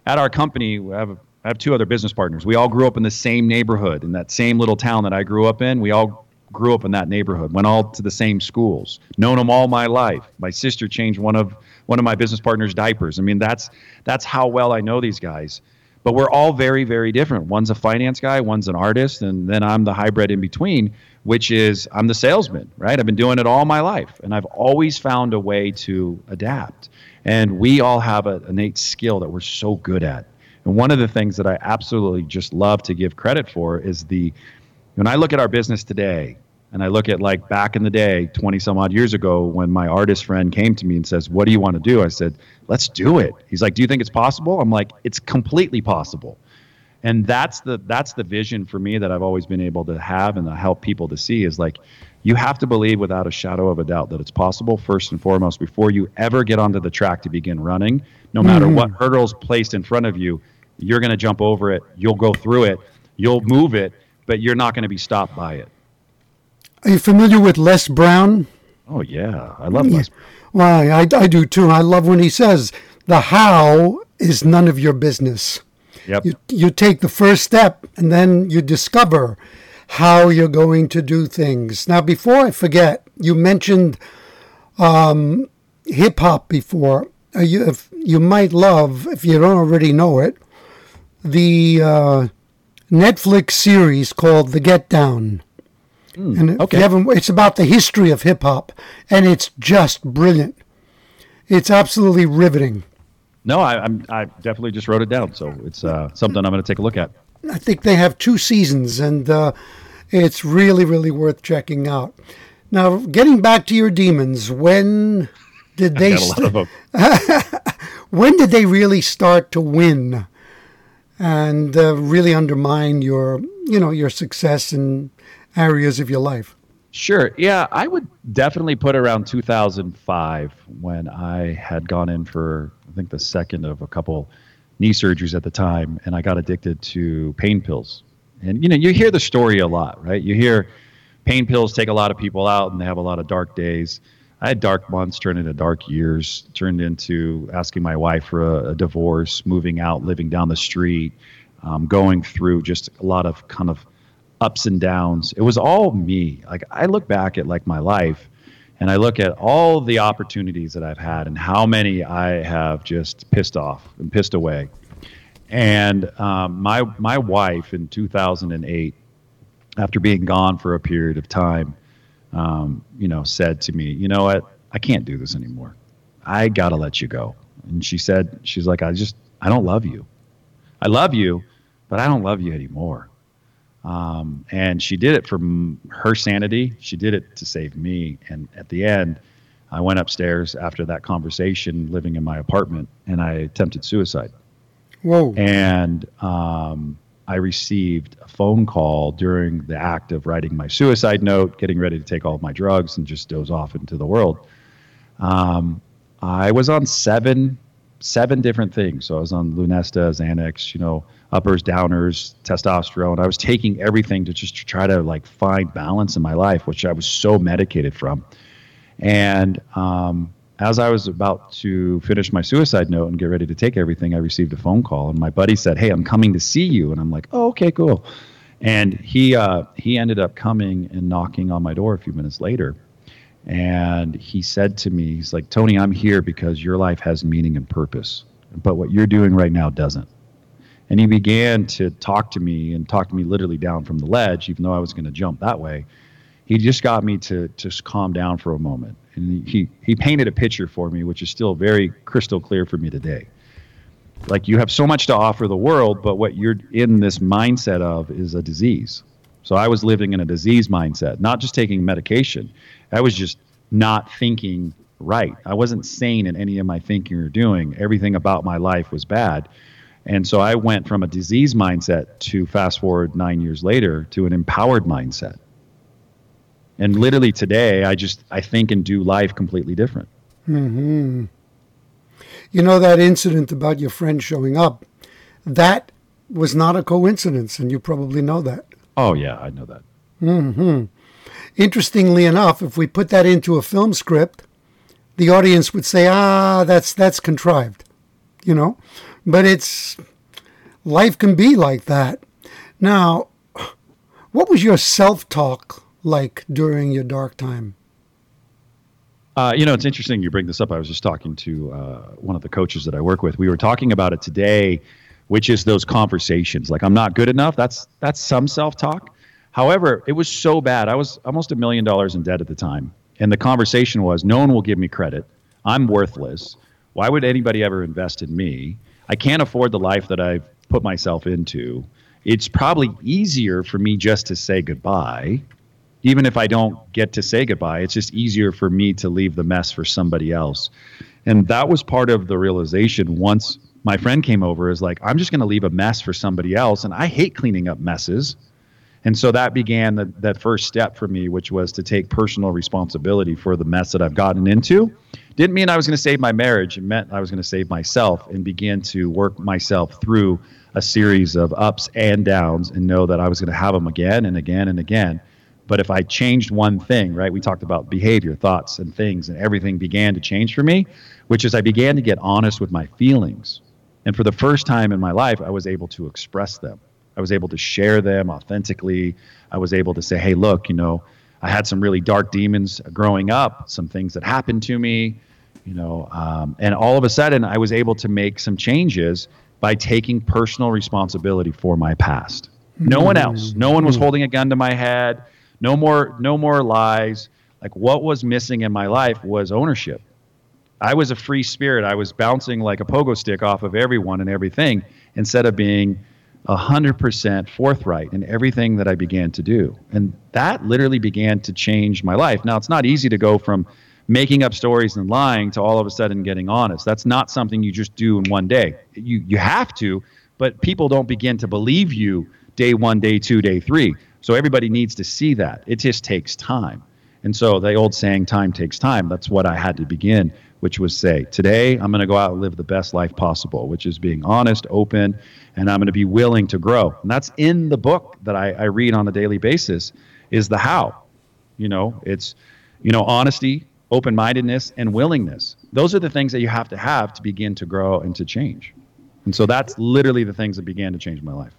At our company, we have, I have two other business partners. We all grew up in the same neighborhood, in that same little town that I grew up in. We all grew up in that neighborhood, went all to the same schools, known them all my life. My sister changed one of one of my business partners' diapers. I mean, that's that's how well I know these guys. But we're all very, very different. One's a finance guy, one's an artist, and then I'm the hybrid in between which is I'm the salesman, right? I've been doing it all my life, and I've always found a way to adapt. And we all have an innate skill that we're so good at. And one of the things that I absolutely just love to give credit for is the when I look at our business today, and I look at like back in the day, 20 some odd years ago, when my artist friend came to me and says, What do you want to do? I said, Let's do it. He's like, Do you think it's possible? I'm like, It's completely possible and that's the that's the vision for me that I've always been able to have and to help people to see is like you have to believe without a shadow of a doubt that it's possible first and foremost before you ever get onto the track to begin running. No matter mm-hmm. what hurdles placed in front of you you're going to jump over it you'll go through it you'll move it but you're not going to be stopped by it. Are you familiar with Les Brown? Oh yeah. I love Les well I, I do too. I love when he says the how is none of your business Yep. You, you take the first step and then you discover how you're going to do things. Now, before I forget, you mentioned um, hip hop before. Uh, you, if, you might love, if you don't already know it, the uh, Netflix series called The Get Down. Mm, and okay. it's about the history of hip hop, and it's just brilliant. It's absolutely riveting. No, I, am I definitely just wrote it down, so it's uh, something I'm going to take a look at. I think they have two seasons, and uh, it's really, really worth checking out. Now, getting back to your demons, when did they? St- when did they really start to win, and uh, really undermine your, you know, your success in areas of your life? Sure. Yeah, I would definitely put around 2005 when I had gone in for I think the second of a couple knee surgeries at the time, and I got addicted to pain pills. And you know, you hear the story a lot, right? You hear pain pills take a lot of people out, and they have a lot of dark days. I had dark months turned into dark years, turned into asking my wife for a, a divorce, moving out, living down the street, um, going through just a lot of kind of ups and downs. It was all me. Like I look back at like my life and I look at all the opportunities that I've had and how many I have just pissed off and pissed away. And um, my my wife in 2008, after being gone for a period of time, um, you know, said to me, "You know what? I can't do this anymore. I gotta let you go." And she said, "She's like, I just I don't love you. I love you, but I don't love you anymore." Um, and she did it for m- her sanity. She did it to save me. And at the end, I went upstairs after that conversation, living in my apartment, and I attempted suicide. Whoa. And um, I received a phone call during the act of writing my suicide note, getting ready to take all of my drugs, and just doze off into the world. Um, I was on seven, seven different things. So I was on Lunesta, Xanax, you know, uppers, downers, testosterone. I was taking everything to just try to like find balance in my life, which I was so medicated from. And um, as I was about to finish my suicide note and get ready to take everything, I received a phone call, and my buddy said, "Hey, I'm coming to see you." And I'm like, "Oh, okay, cool." And he uh, he ended up coming and knocking on my door a few minutes later, and he said to me, "He's like, Tony, I'm here because your life has meaning and purpose, but what you're doing right now doesn't." And he began to talk to me and talk to me literally down from the ledge, even though I was going to jump that way. He just got me to just calm down for a moment. And he, he painted a picture for me, which is still very crystal clear for me today. Like you have so much to offer the world, but what you're in this mindset of is a disease. So I was living in a disease mindset, not just taking medication. I was just not thinking right. I wasn't sane in any of my thinking or doing. Everything about my life was bad. And so I went from a disease mindset to fast forward nine years later to an empowered mindset. And literally today, I just I think and do life completely different. hmm You know that incident about your friend showing up, that was not a coincidence, and you probably know that. Oh yeah, I know that. hmm Interestingly enough, if we put that into a film script, the audience would say, "Ah, that's that's contrived," you know. But it's life can be like that. Now, what was your self-talk like during your dark time? Uh, you know, it's interesting you bring this up. I was just talking to uh, one of the coaches that I work with. We were talking about it today, which is those conversations. Like, I'm not good enough. That's that's some self-talk. However, it was so bad. I was almost a million dollars in debt at the time, and the conversation was, no one will give me credit. I'm worthless. Why would anybody ever invest in me? I can't afford the life that I've put myself into. It's probably easier for me just to say goodbye even if I don't get to say goodbye, it's just easier for me to leave the mess for somebody else. And that was part of the realization once my friend came over is like, I'm just going to leave a mess for somebody else. And I hate cleaning up messes. And so that began the, that first step for me, which was to take personal responsibility for the mess that I've gotten into. Didn't mean I was going to save my marriage. It meant I was going to save myself and begin to work myself through a series of ups and downs and know that I was going to have them again and again and again. But if I changed one thing, right, we talked about behavior, thoughts, and things, and everything began to change for me, which is I began to get honest with my feelings. And for the first time in my life, I was able to express them. I was able to share them authentically. I was able to say, hey, look, you know, I had some really dark demons growing up, some things that happened to me, you know, um, and all of a sudden I was able to make some changes by taking personal responsibility for my past. No one else. No one was holding a gun to my head. No more no more lies. Like what was missing in my life was ownership. I was a free spirit. I was bouncing like a pogo stick off of everyone and everything instead of being 100% forthright in everything that i began to do. And that literally began to change my life. Now it's not easy to go from making up stories and lying to all of a sudden getting honest that's not something you just do in one day you you have to but people don't begin to believe you day one day two day three so everybody needs to see that. It just takes time. And so the old saying, time takes time, that's what I had to begin, which was say, today I'm going to go out and live the best life possible, which is being honest, open, and I'm going to be willing to grow. And that's in the book that I, I read on a daily basis is the how. You know, it's, you know, honesty, open mindedness, and willingness. Those are the things that you have to have to begin to grow and to change. And so that's literally the things that began to change my life.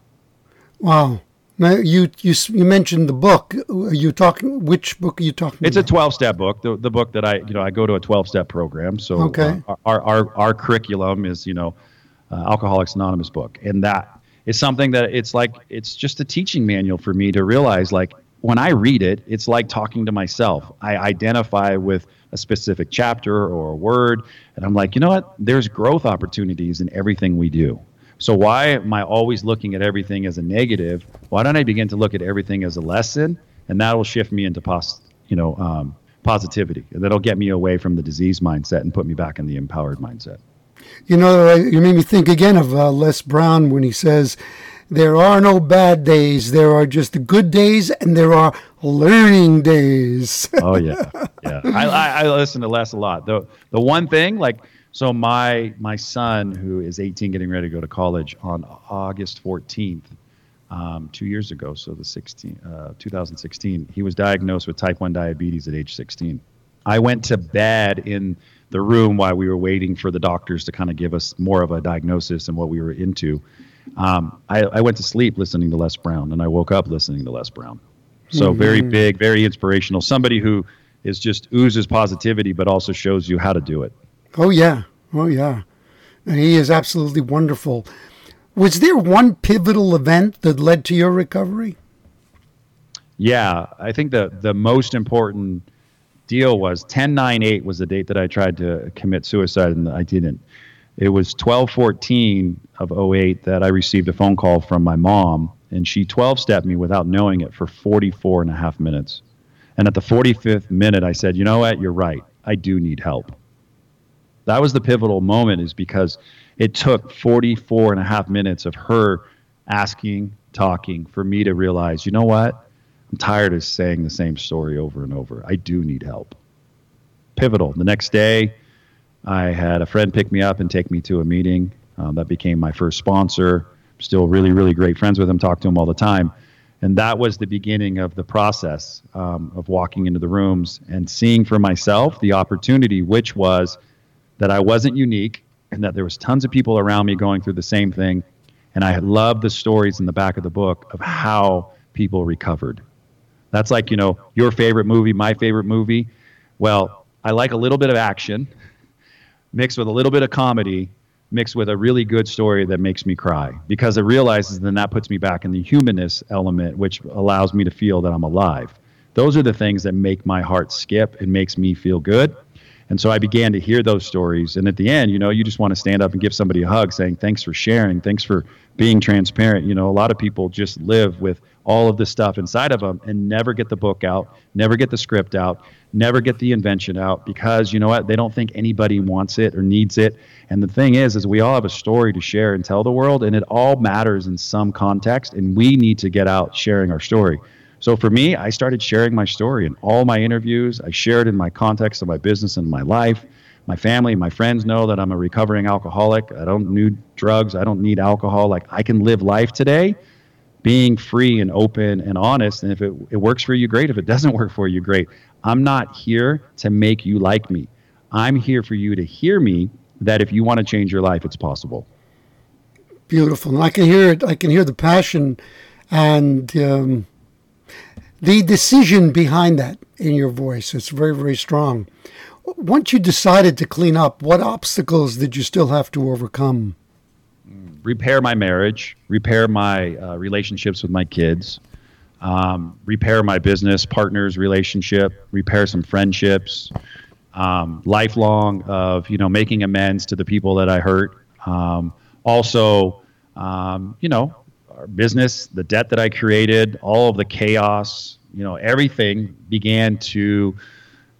Wow. Now, you you you mentioned the book. Are you talking? Which book are you talking? It's about? a twelve step book. The, the book that I you know I go to a twelve step program. So Okay. uh, our, our our curriculum is you know uh, Alcoholics Anonymous book, and that is something that it's like it's just a teaching manual for me to realize like when I read it, it's like talking to myself. I identify with a specific chapter or a word, and I'm like, you know what? There's growth opportunities in everything we do. So why am I always looking at everything as a negative? Why don't I begin to look at everything as a lesson, and that will shift me into pos- you know um, positivity, and that'll get me away from the disease mindset and put me back in the empowered mindset. You know, you made me think again of uh, Les Brown when he says, "There are no bad days. There are just good days, and there are learning days." Oh yeah, yeah. I, I, I listen to Les a lot. The the one thing like so my my son who is 18 getting ready to go to college on August 14th, um, two years ago, so the 16 uh, 2016, he was diagnosed with type 1 diabetes at age 16. I went to bed in the room while we were waiting for the doctors to kind of give us more of a diagnosis and what we were into. Um, I, I went to sleep listening to Les Brown, and I woke up listening to Les Brown. So very big, very inspirational. Somebody who is just oozes positivity, but also shows you how to do it. Oh yeah, oh yeah, and he is absolutely wonderful. Was there one pivotal event that led to your recovery? Yeah, I think the the most important deal was 1098 was the date that I tried to commit suicide and I didn't. It was 1214 of 08 that I received a phone call from my mom and she 12 stepped me without knowing it for 44 and a half minutes. And at the 45th minute I said, "You know what? You're right. I do need help." That was the pivotal moment is because it took 44 and a half minutes of her asking, talking for me to realize, "You know what? I'm tired of saying the same story over and over. I do need help. Pivotal. The next day, I had a friend pick me up and take me to a meeting. Um, that became my first sponsor. Still really, really great friends with him, talk to him all the time. And that was the beginning of the process um, of walking into the rooms and seeing for myself the opportunity, which was that I wasn't unique and that there was tons of people around me going through the same thing. And I loved the stories in the back of the book of how people recovered. That's like, you know, your favorite movie, my favorite movie. Well, I like a little bit of action mixed with a little bit of comedy, mixed with a really good story that makes me cry because it realizes then that puts me back in the humanness element, which allows me to feel that I'm alive. Those are the things that make my heart skip and makes me feel good. And so I began to hear those stories. And at the end, you know, you just want to stand up and give somebody a hug saying, thanks for sharing. Thanks for being transparent. You know, a lot of people just live with all of this stuff inside of them and never get the book out, never get the script out, never get the invention out because you know what? They don't think anybody wants it or needs it. And the thing is, is we all have a story to share and tell the world, and it all matters in some context. And we need to get out sharing our story. So for me, I started sharing my story in all my interviews. I shared in my context of my business and my life. My family, my friends know that I'm a recovering alcoholic. I don't need drugs. I don't need alcohol. Like I can live life today being free and open and honest. And if it, it works for you, great. If it doesn't work for you, great. I'm not here to make you like me. I'm here for you to hear me that if you want to change your life, it's possible. Beautiful, and I can hear it. I can hear the passion and um, the decision behind that in your voice. It's very, very strong. Once you decided to clean up, what obstacles did you still have to overcome? Repair my marriage, repair my uh, relationships with my kids, um, repair my business partners relationship, repair some friendships, um, lifelong of you know making amends to the people that I hurt. Um, also, um, you know, our business, the debt that I created, all of the chaos, you know, everything began to,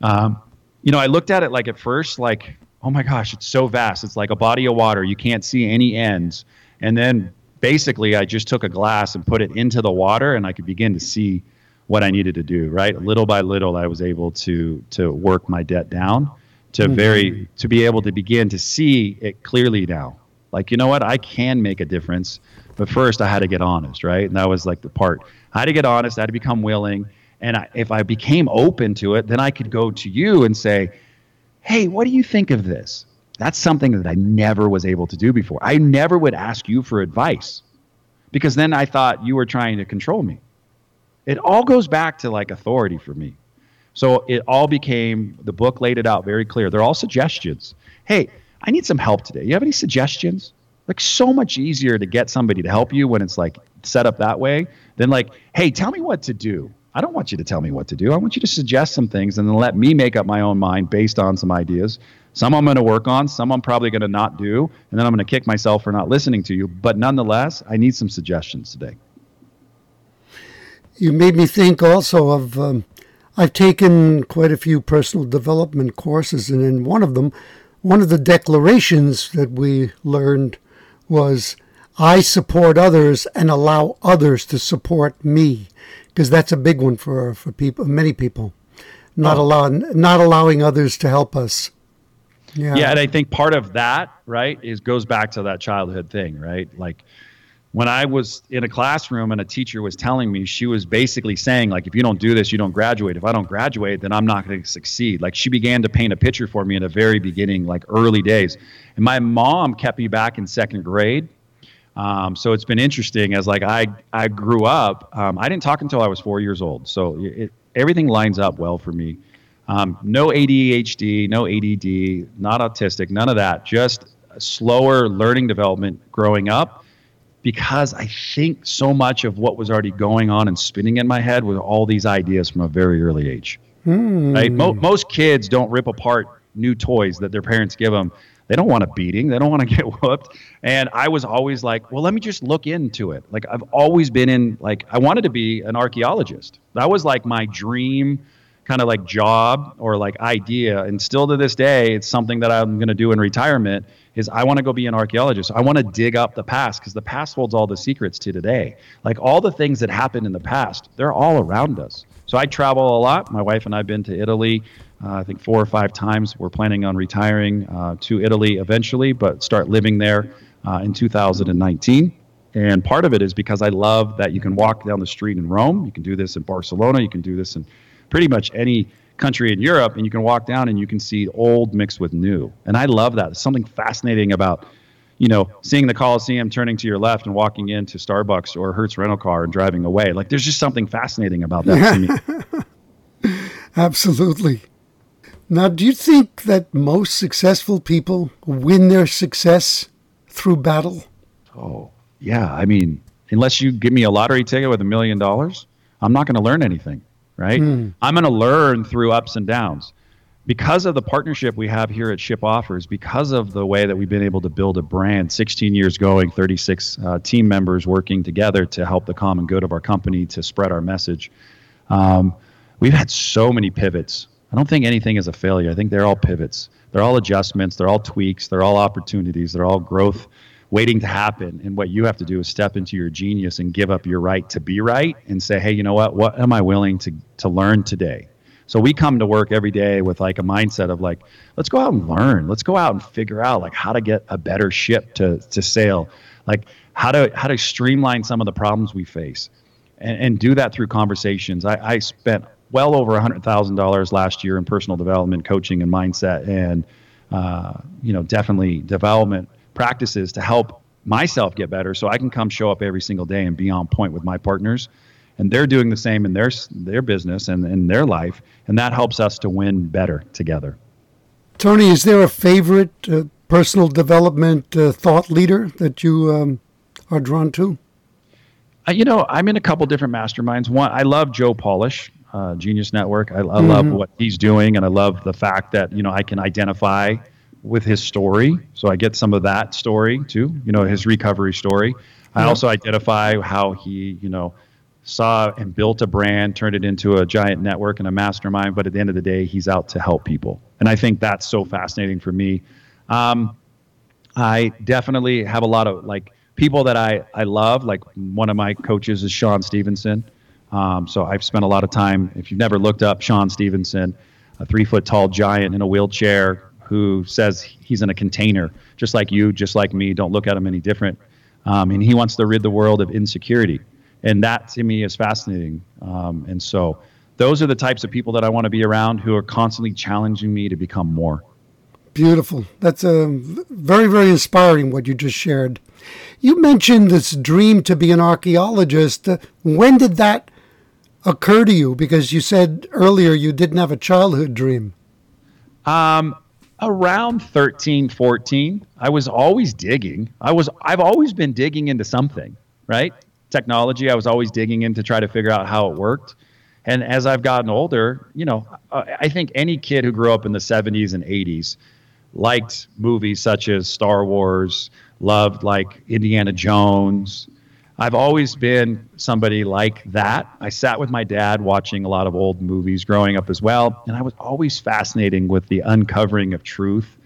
um, you know, I looked at it like at first, like, oh my gosh, it's so vast. It's like a body of water. You can't see any ends. And then basically, I just took a glass and put it into the water, and I could begin to see what I needed to do. Right, little by little, I was able to to work my debt down to very to be able to begin to see it clearly now. Like, you know what? I can make a difference. But first, I had to get honest, right? And that was like the part. I had to get honest. I had to become willing. And I, if I became open to it, then I could go to you and say, hey, what do you think of this? That's something that I never was able to do before. I never would ask you for advice because then I thought you were trying to control me. It all goes back to like authority for me. So it all became the book laid it out very clear. They're all suggestions. Hey, I need some help today. You have any suggestions? Like so much easier to get somebody to help you when it's like set up that way than like, hey, tell me what to do. I don't want you to tell me what to do. I want you to suggest some things and then let me make up my own mind based on some ideas. Some I'm going to work on, some I'm probably going to not do, and then I'm going to kick myself for not listening to you. But nonetheless, I need some suggestions today. You made me think also of um, I've taken quite a few personal development courses, and in one of them, one of the declarations that we learned was I support others and allow others to support me because that's a big one for for people many people. Not oh. allowing not allowing others to help us. Yeah. Yeah and i think part of that right is goes back to that childhood thing right? Like when I was in a classroom and a teacher was telling me, she was basically saying, like, if you don't do this, you don't graduate. If I don't graduate, then I'm not going to succeed. Like, she began to paint a picture for me in the very beginning, like early days. And my mom kept me back in second grade. Um, so it's been interesting as like I I grew up. Um, I didn't talk until I was four years old. So it, everything lines up well for me. Um, no ADHD, no ADD, not autistic, none of that. Just slower learning development growing up because I think so much of what was already going on and spinning in my head were all these ideas from a very early age. Hmm. Right? Mo- most kids don't rip apart new toys that their parents give them. They don't want a beating. They don't want to get whooped. And I was always like, well, let me just look into it. Like I've always been in like I wanted to be an archaeologist. That was like my dream kind of like job or like idea. And still to this day, it's something that I'm going to do in retirement is I want to go be an archaeologist. I want to dig up the past because the past holds all the secrets to today. Like all the things that happened in the past, they're all around us. So I travel a lot. My wife and I have been to Italy, uh, I think four or five times. We're planning on retiring uh, to Italy eventually, but start living there uh, in 2019. And part of it is because I love that you can walk down the street in Rome. You can do this in Barcelona. You can do this in pretty much any country in Europe, and you can walk down and you can see old mixed with new. And I love that. There's something fascinating about, you know, seeing the Coliseum, turning to your left and walking into Starbucks or Hertz rental car and driving away. Like there's just something fascinating about that to me. Absolutely. Now, do you think that most successful people win their success through battle? Oh, yeah. I mean, unless you give me a lottery ticket with a million dollars, I'm not going to learn anything right? Mm. I'm going to learn through ups and downs. Because of the partnership we have here at Ship Offers, because of the way that we've been able to build a brand, 16 years going, 36 uh, team members working together to help the common good of our company to spread our message. Um, we've had so many pivots. I don't think anything is a failure. I think they're all pivots. They're all adjustments. They're all tweaks. They're all opportunities. They're all growth waiting to happen. And what you have to do is step into your genius and give up your right to be right and say, hey, you know what? What am I willing to, to learn today? So we come to work every day with like a mindset of like, let's go out and learn. Let's go out and figure out like how to get a better ship to, to sail, like how to how to streamline some of the problems we face, and, and do that through conversations. I, I spent well over a hundred thousand dollars last year in personal development, coaching, and mindset, and uh, you know definitely development practices to help myself get better so I can come show up every single day and be on point with my partners. And they're doing the same in their their business and in their life, and that helps us to win better together. Tony, is there a favorite uh, personal development uh, thought leader that you um, are drawn to? Uh, you know, I'm in a couple different masterminds. One, I love Joe Polish, uh, Genius Network. I, I mm-hmm. love what he's doing, and I love the fact that you know I can identify with his story. So I get some of that story too, you know, his recovery story. I also identify how he, you know, saw and built a brand, turned it into a giant network and a mastermind. But at the end of the day, he's out to help people. And I think that's so fascinating for me. Um, I definitely have a lot of like people that I, I love. Like one of my coaches is Sean Stephenson. Um, so I've spent a lot of time. If you've never looked up Sean Stephenson, a three foot tall giant in a wheelchair, who says he's in a container, just like you, just like me. Don't look at him any different. Um, and he wants to rid the world of insecurity. And that to me is fascinating. Um, and so those are the types of people that I want to be around who are constantly challenging me to become more. Beautiful. That's a very, very inspiring what you just shared. You mentioned this dream to be an archaeologist. When did that occur to you? Because you said earlier you didn't have a childhood dream. Um, around 13, 14, I was always digging. I was I've always been digging into something, right? Technology, I was always digging in to try to figure out how it worked. And as I've gotten older, you know, I think any kid who grew up in the 70s and 80s liked movies such as Star Wars, loved like Indiana Jones. I've always been somebody like that. I sat with my dad watching a lot of old movies growing up as well, and I was always fascinating with the uncovering of truth.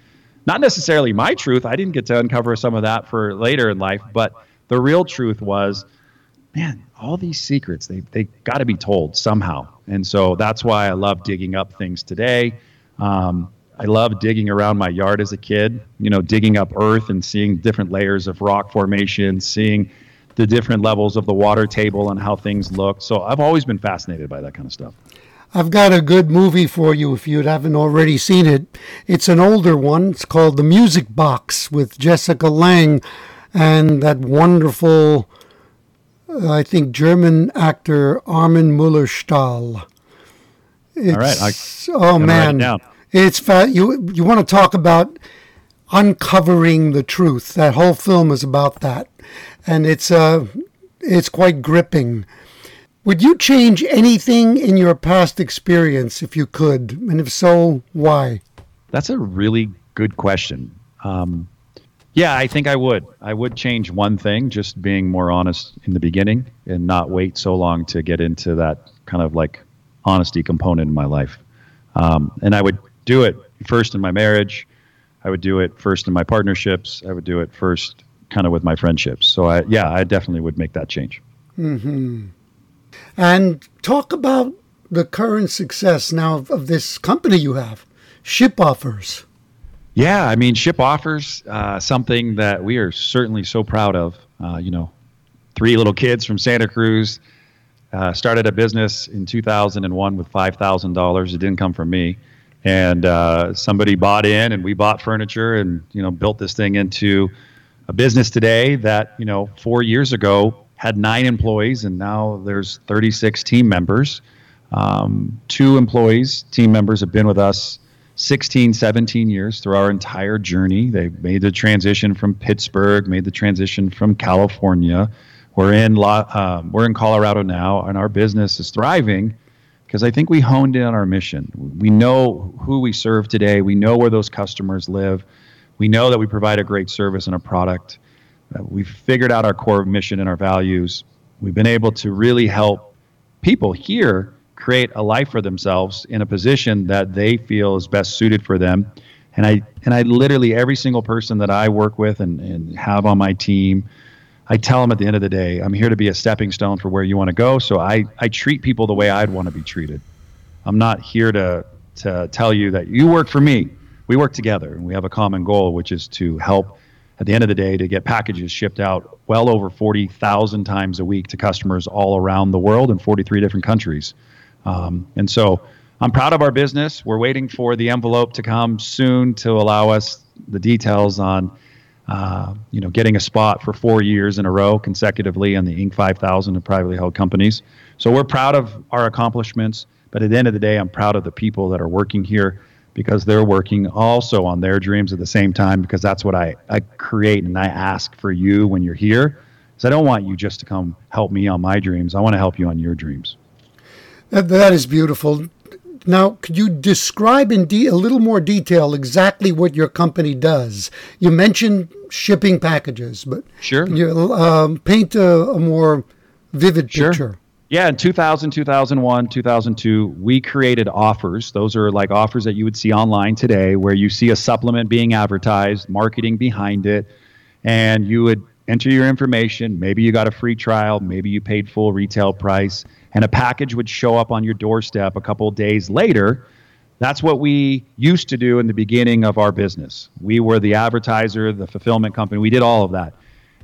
Not necessarily my truth. I didn't get to uncover some of that for later in life, but the real truth was, man, all these secrets, they they got to be told somehow. And so that's why I love digging up things today. Um, I love digging around my yard as a kid, you know, digging up earth and seeing different layers of rock formation, seeing the different levels of the water table and how things look. So I've always been fascinated by that kind of stuff. I've got a good movie for you if you haven't already seen it. It's an older one. It's called The Music Box with Jessica Lange and that wonderful, uh, I think, German actor Armin Mueller-Stahl. All right. I, oh, man. It it's fa- you. You want to talk about uncovering the truth? That whole film is about that and it's uh, it's quite gripping. Would you change anything in your past experience if you could, and if so, why? That's a really good question. Um, yeah, I think I would. I would change one thing, just being more honest in the beginning and not wait so long to get into that kind of like honesty component in my life. Um, and I would do it first in my marriage. I would do it first in my partnerships. I would do it first kind of with my friendships. So I, yeah, I definitely would make that change. Mm-hmm. And talk about the current success now of, of, this company you have, Ship Offers. Yeah, I mean, Ship Offers, uh, something that we are certainly so proud of. Uh, you know, three little kids from Santa Cruz uh, started a business in 2001 with $5,000. It didn't come from me. And uh, somebody bought in, and we bought furniture and, you know, built this thing into a business today that you know four years ago had nine employees and now there's 36 team members. Um, two employees team members have been with us 16 17 years through our entire journey. They've made the transition from pittsburgh made the transition from california. We're in um, we're in colorado now and our business is thriving because i think we honed in on our mission. We know who we serve today. We know where those customers live we know that we provide a great service and a product. Uh, we've figured out our core mission and our values. We've been able to really help people here create a life for themselves in a position that they feel is best suited for them. And I and I literally every single person that I work with and, and have on my team, I tell them at the end of the day, I'm here to be a stepping stone for where you want to go. So I, I treat people the way I'd want to be treated. I'm not here to to tell you that you work for me we work together and we have a common goal, which is to help at the end of the day to get packages shipped out well over 40,000 times a week to customers all around the world in 43 different countries. Um, and so I'm proud of our business. We're waiting for the envelope to come soon to allow us the details on, uh, you know, getting a spot for four years in a row consecutively on the Inc. 5000 of privately held companies. So we're proud of our accomplishments. But at the end of the day, I'm proud of the people that are working here because they're working also on their dreams at the same time because that's what I, I create and I ask for you when you're here. So I don't want you just to come help me on my dreams. I want to help you on your dreams. that, that is beautiful. Now, could you describe in de- a little more detail exactly what your company does? You mentioned shipping packages, but sure, you um, paint a, a, more vivid sure. picture. Yeah, in 2000, 2001, 2002, we created offers. Those are like offers that you would see online today where you see a supplement being advertised, marketing behind it, and you would enter your information. Maybe you got a free trial, maybe you paid full retail price, and a package would show up on your doorstep a couple days later. That's what we used to do in the beginning of our business. We were the advertiser, the fulfillment company. We did all of that.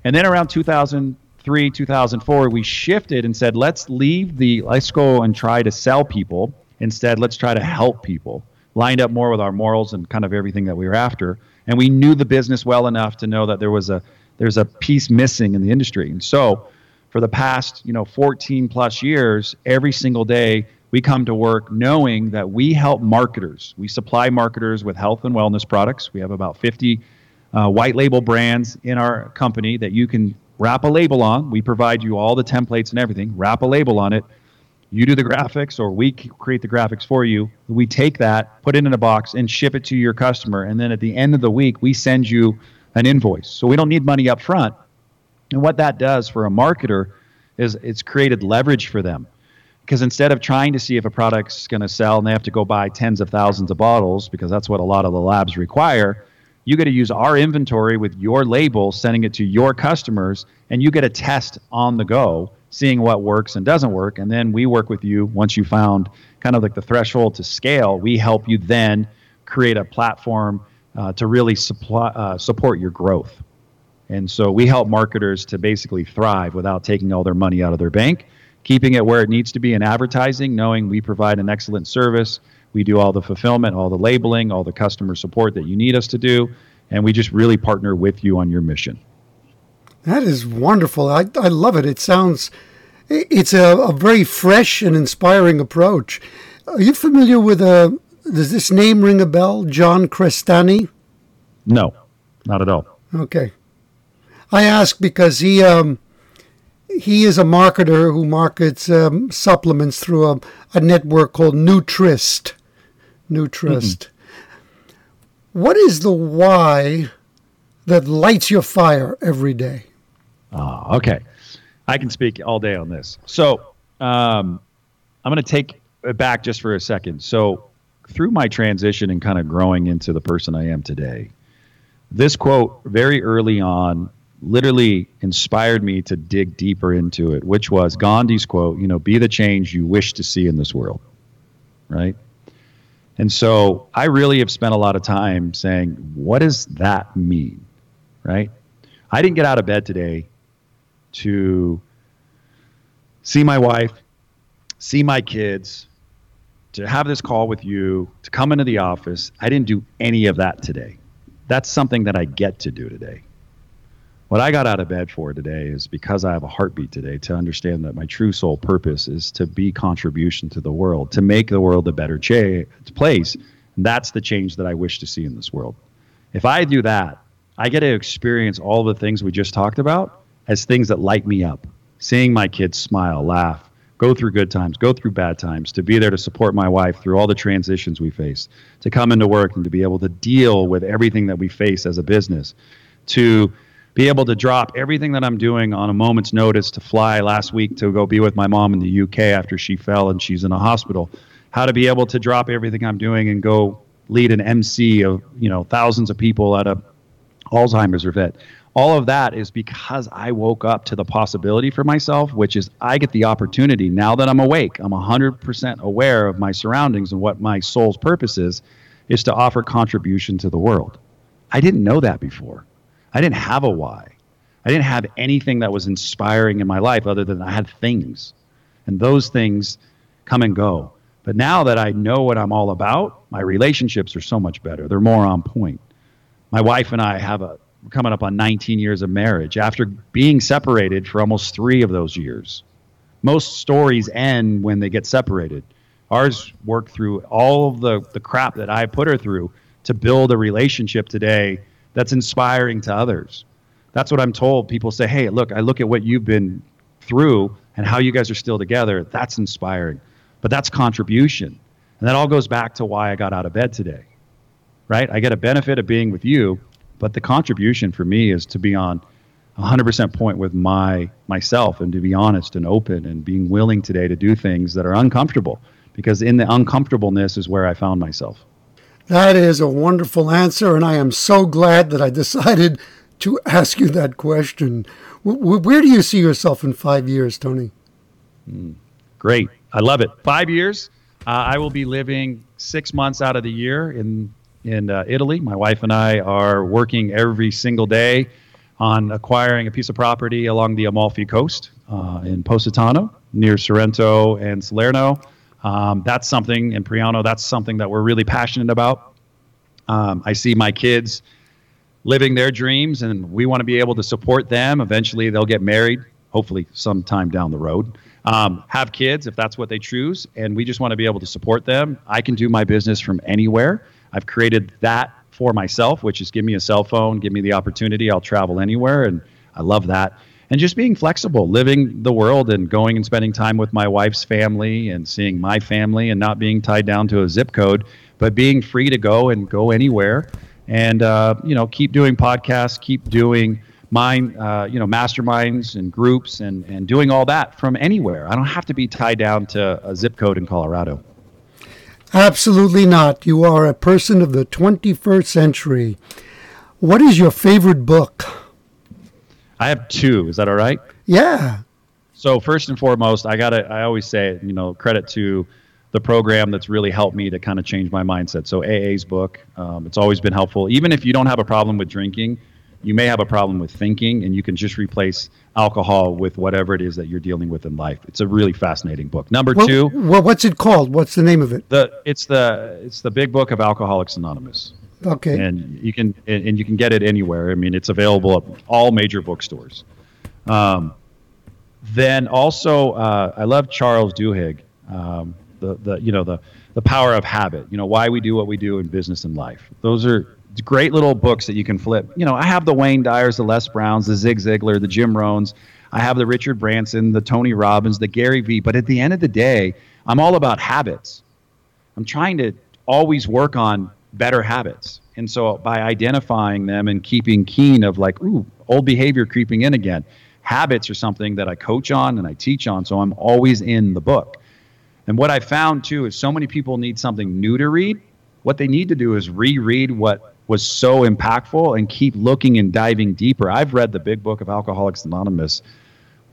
And then around 2000, 2003, 2004, we shifted and said, let's leave the, let's go and try to sell people. Instead, let's try to help people. lined up more with our morals and kind of everything that we were after. And we knew the business well enough to know that there was a there's a piece missing in the industry. And so for the past, you know, 14 plus years, every single day we come to work knowing that we help marketers. We supply marketers with health and wellness products. We have about 50 uh, white label brands in our company that you can wrap a label on. We provide you all the templates and everything. Wrap a label on it. You do the graphics, or we create the graphics for you. We take that, put it in a box, and ship it to your customer. And then at the end of the week, we send you an invoice. So we don't need money up front. And what that does for a marketer is it's created leverage for them because instead of trying to see if a product's going to sell and they have to go buy tens of thousands of bottles because that's what a lot of the labs require you get to use our inventory with your label sending it to your customers and you get a test on the go seeing what works and doesn't work and then we work with you once you found kind of like the threshold to scale we help you then create a platform uh, to really supply, uh, support your growth and so we help marketers to basically thrive without taking all their money out of their bank keeping it where it needs to be in advertising, knowing we provide an excellent service. We do all the fulfillment, all the labeling, all the customer support that you need us to do, and we just really partner with you on your mission. That is wonderful. I, I love it. It sounds, it's a, a very fresh and inspiring approach. Are you familiar with a, uh, does this name ring a bell? John Crestani? No, not at all. Okay. I ask because he, um, he is a marketer who markets um, supplements through a, a, network called Nutrist. Nutrist. Mm-hmm. What is the why that lights your fire every day? Oh, okay. I can speak all day on this. So um, I'm going to take it back just for a second. So through my transition and kind of growing into the person I am today, this quote very early on literally inspired me to dig deeper into it, which was Gandhi's quote, you know, be the change you wish to see in this world. Right? And so I really have spent a lot of time saying, what does that mean? Right? I didn't get out of bed today to see my wife, see my kids, to have this call with you, to come into the office. I didn't do any of that today. That's something that I get to do today. What I got out of bed for today is because I have a heartbeat today to understand that my true soul purpose is to be contribution to the world, to make the world a better cha- place. And that's the change that I wish to see in this world. If I do that, I get to experience all the things we just talked about as things that light me up. Seeing my kids smile, laugh, go through good times, go through bad times, to be there to support my wife through all the transitions we face, to come into work and to be able to deal with everything that we face as a business, to be able to drop everything that I'm doing on a moment's notice to fly last week to go be with my mom in the UK after she fell and she's in a hospital. How to be able to drop everything I'm doing and go lead an MC of you know thousands of people at a Alzheimer's event. All of that is because I woke up to the possibility for myself, which is I get the opportunity now that I'm awake. I'm 100% aware of my surroundings and what my soul's purpose is, is to offer contribution to the world. I didn't know that before. I didn't have a why. I didn't have anything that was inspiring in my life other than I had things. And those things come and go. But now that I know what I'm all about, my relationships are so much better. They're more on point. My wife and I have a coming up on 19 years of marriage after being separated for almost 3 of those years. Most stories end when they get separated. Ours worked through all of the the crap that I put her through to build a relationship today that's inspiring to others. That's what I'm told. People say, hey, look, I look at what you've been through and how you guys are still together. That's inspiring. But that's contribution. And that all goes back to why I got out of bed today. Right? I get a benefit of being with you, but the contribution for me is to be on 100% point with my myself and to be honest and open and being willing today to do things that are uncomfortable because in the uncomfortableness is where I found myself. That is a wonderful answer, and I am so glad that I decided to ask you that question. Where do you see yourself in five years, Tony? Mm, great. I love it. Five years. Uh, I will be living six months out of the year in in uh, Italy. My wife and I are working every single day on acquiring a piece of property along the Amalfi coast uh, in Positano, near Sorrento and Salerno. Um, that's something, and Praiano, that's something that we're really passionate about. Um, I see my kids living their dreams, and we want to be able to support them. Eventually, they'll get married, hopefully, sometime down the road. Um, have kids if that's what they choose, and we just want to be able to support them. I can do my business from anywhere. I've created that for myself, which is give me a cell phone, give me the opportunity, I'll travel anywhere, and I love that. And just being flexible, living the world and going and spending time with my wife's family and seeing my family and not being tied down to a zip code, but being free to go and go anywhere and uh, you know keep doing podcasts, keep doing mind uh, you know masterminds and groups and and doing all that from anywhere. I don't have to be tied down to a zip code in Colorado. Absolutely not. You are a person of the 21st century. What is your favorite book? I have two. Is that all right? Yeah. So first and foremost, I gotta. I always say, you know, credit to the program that's really helped me to kind of change my mindset. So AA's book, um, it's always been helpful. Even if you don't have a problem with drinking, you may have a problem with thinking, and you can just replace alcohol with whatever it is that you're dealing with in life. It's a really fascinating book. Number well, two. Well, what's it called? What's the name of it? The it's the it's the big book of Alcoholics Anonymous. Okay. And you can and you can get it anywhere. I mean, it's available at all major bookstores. Um, then also, uh, I love Charles Duhigg. Um, the the you know the the power of habit. You know why we do what we do in business and life. Those are great little books that you can flip. You know, I have the Wayne Dyers, the Les Browns, the Zig Ziglar, the Jim Rohns. I have the Richard Branson, the Tony Robbins, the Gary Vee. But at the end of the day, I'm all about habits. I'm trying to always work on better habits. And so by identifying them and keeping keen of like, ooh, old behavior creeping in again, habits are something that I coach on and I teach on. So I'm always in the book. And what I found too is so many people need something new to read. What they need to do is reread what was so impactful and keep looking and diving deeper. I've read the big book of Alcoholics Anonymous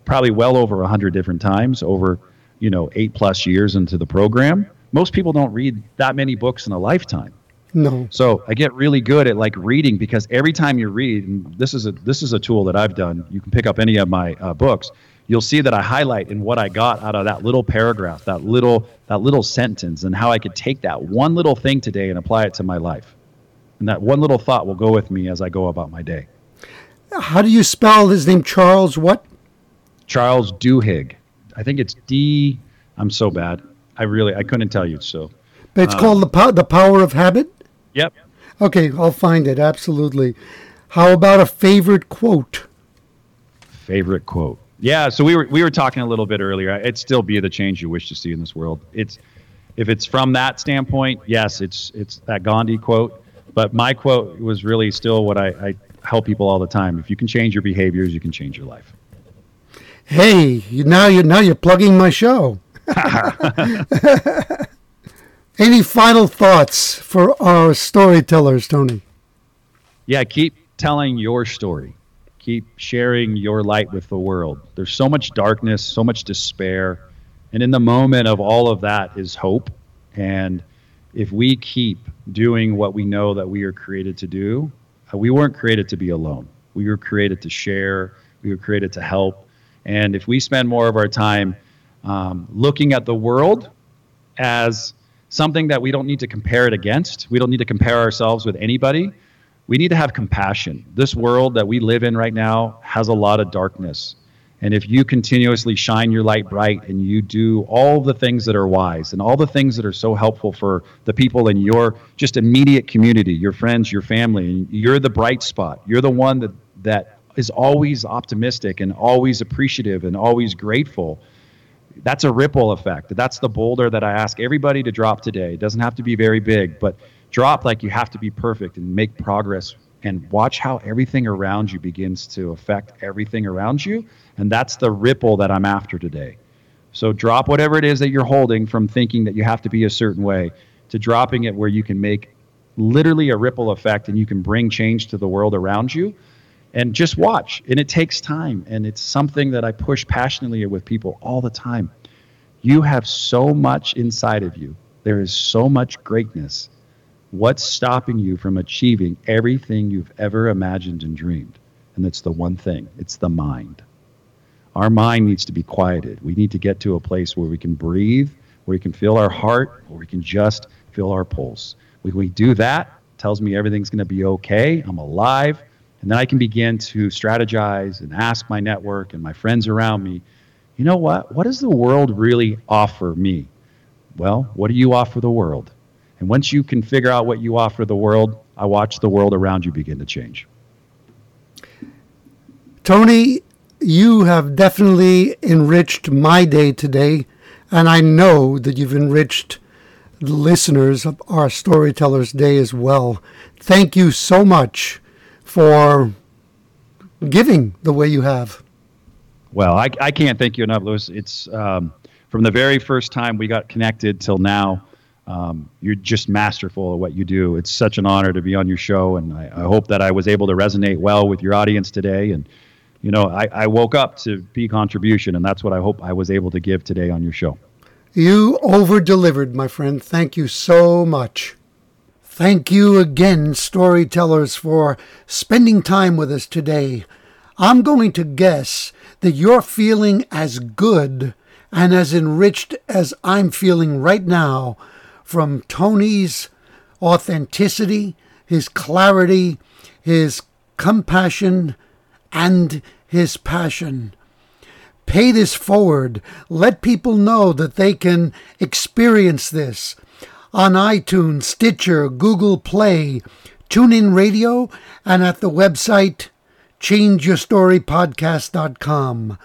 probably well over 100 different times over, you know, 8 plus years into the program. Most people don't read that many books in a lifetime. No. So I get really good at like reading because every time you read, and this is a this is a tool that I've done. You can pick up any of my uh, books you'll see that I highlight in what I got out of that little paragraph, that little that little sentence, and how I could take that one little thing today and apply it to my life. And that one little thought will go with me as I go about my day. How do you spell his name? Charles what? Charles Duhigg. I think it's D. I'm so bad. I really I couldn't tell you. So. It's uh, called the po- the power of habit. Yep. Okay, I'll find it absolutely. How about a favorite quote? Favorite quote. Yeah, so we were we were talking a little bit earlier. It'd still be the change you wish to see in this world. It's if it's from that standpoint, yes, it's it's that Gandhi quote. But my quote was really still what I, I help people all the time. If you can change your behaviors, you can change your life. Hey, now you now you're plugging my show. Any final thoughts for our storytellers, Tony? Yeah, keep telling your story keep sharing your light with the world. There's so much darkness, so much despair. And in the moment of all of that is hope. And if we keep doing what we know that we are created to do, uh, we weren't created to be alone. We were created to share, we were created to help. And if we spend more of our time um, looking at the world as something that we don't need to compare it against, we don't need to compare ourselves with anybody we need to have compassion. This world that we live in right now has a lot of darkness. And if you continuously shine your light bright and you do all the things that are wise and all the things that are so helpful for the people in your just immediate community, your friends, your family, and you're the bright spot. You're the one that, that is always optimistic and always appreciative and always grateful. That's a ripple effect. That's the boulder that I ask everybody to drop today. It doesn't have to be very big, but drop like you have to be perfect and make progress and watch how everything around you begins to affect everything around you. And that's the ripple that I'm after today. So drop whatever it is that you're holding from thinking that you have to be a certain way to dropping it where you can make literally a ripple effect and you can bring change to the world around you. And just watch. And it takes time. And it's something that I push passionately with people all the time. You have so much inside of you. There is so much greatness What's stopping you from achieving everything you've ever imagined and dreamed? And it's the one thing it's the mind. Our mind needs to be quieted. We need to get to a place where we can breathe, where we can feel our heart, where we can just feel our pulse. When we do that, tells me everything's going to be okay. I'm alive. And then I can begin to strategize and ask my network and my friends around me, you know what? What does the world really offer me? Well, what do you offer the world? And once you can figure out what you offer the world, I watch the world around you begin to change. Tony, you have definitely enriched my day today, and I know that you've enriched the listeners of our Storytellers Day as well. Thank you so much for giving the way you have. Well, I, I can't thank you enough, Louis. It's um, from the very first time we got connected till now. Um, you're just masterful at what you do. It's such an honor to be on your show, and I, I, hope that I was able to resonate well with your audience today. And you know, I, I woke up to be contribution, and that's what I hope I was able to give today on your show. You over delivered, my friend. Thank you so much. Thank you again, storytellers, for spending time with us today. I'm going to guess that you're feeling as good and as enriched as I'm feeling right now from Tony's authenticity, his clarity, his compassion, and his passion. Pay this forward. Let people know that they can experience this on iTunes, Stitcher, Google Play, TuneIn Radio, and at the website changeyourstorypodcast.com.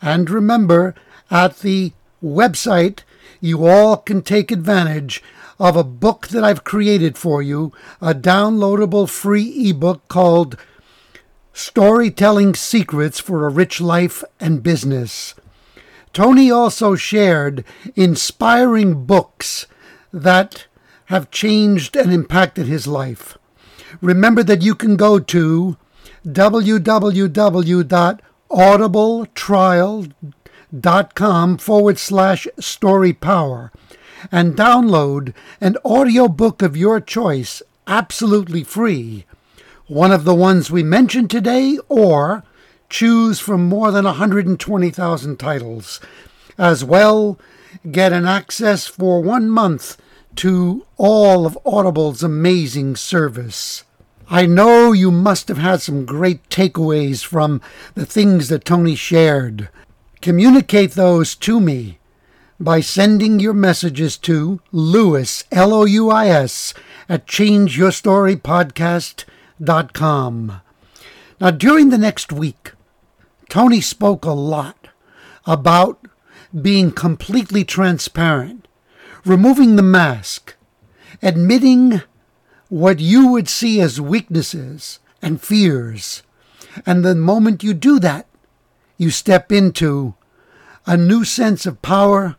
And remember, at the website, you all can take advantage of a book that I've created for you, a downloadable free ebook called Storytelling Secrets for a Rich Life and Business. Tony also shared inspiring books that have changed and impacted his life. Remember that you can go to www.audibletrial.com forward slash story power and download an audiobook of your choice absolutely free, one of the ones we mentioned today, or choose from more than 120,000 titles. As well, get an access for one month to all of Audible's amazing service. I know you must have had some great takeaways from the things that Tony shared. Communicate those to me by sending your messages to Louis, L O U I S, at changeyourstorypodcast.com. Now, during the next week, Tony spoke a lot about being completely transparent, removing the mask, admitting what you would see as weaknesses and fears. And the moment you do that, you step into a new sense of power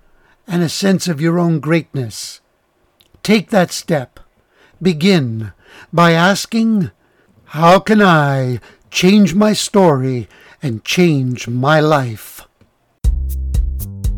and a sense of your own greatness. Take that step. Begin by asking, How can I change my story and change my life?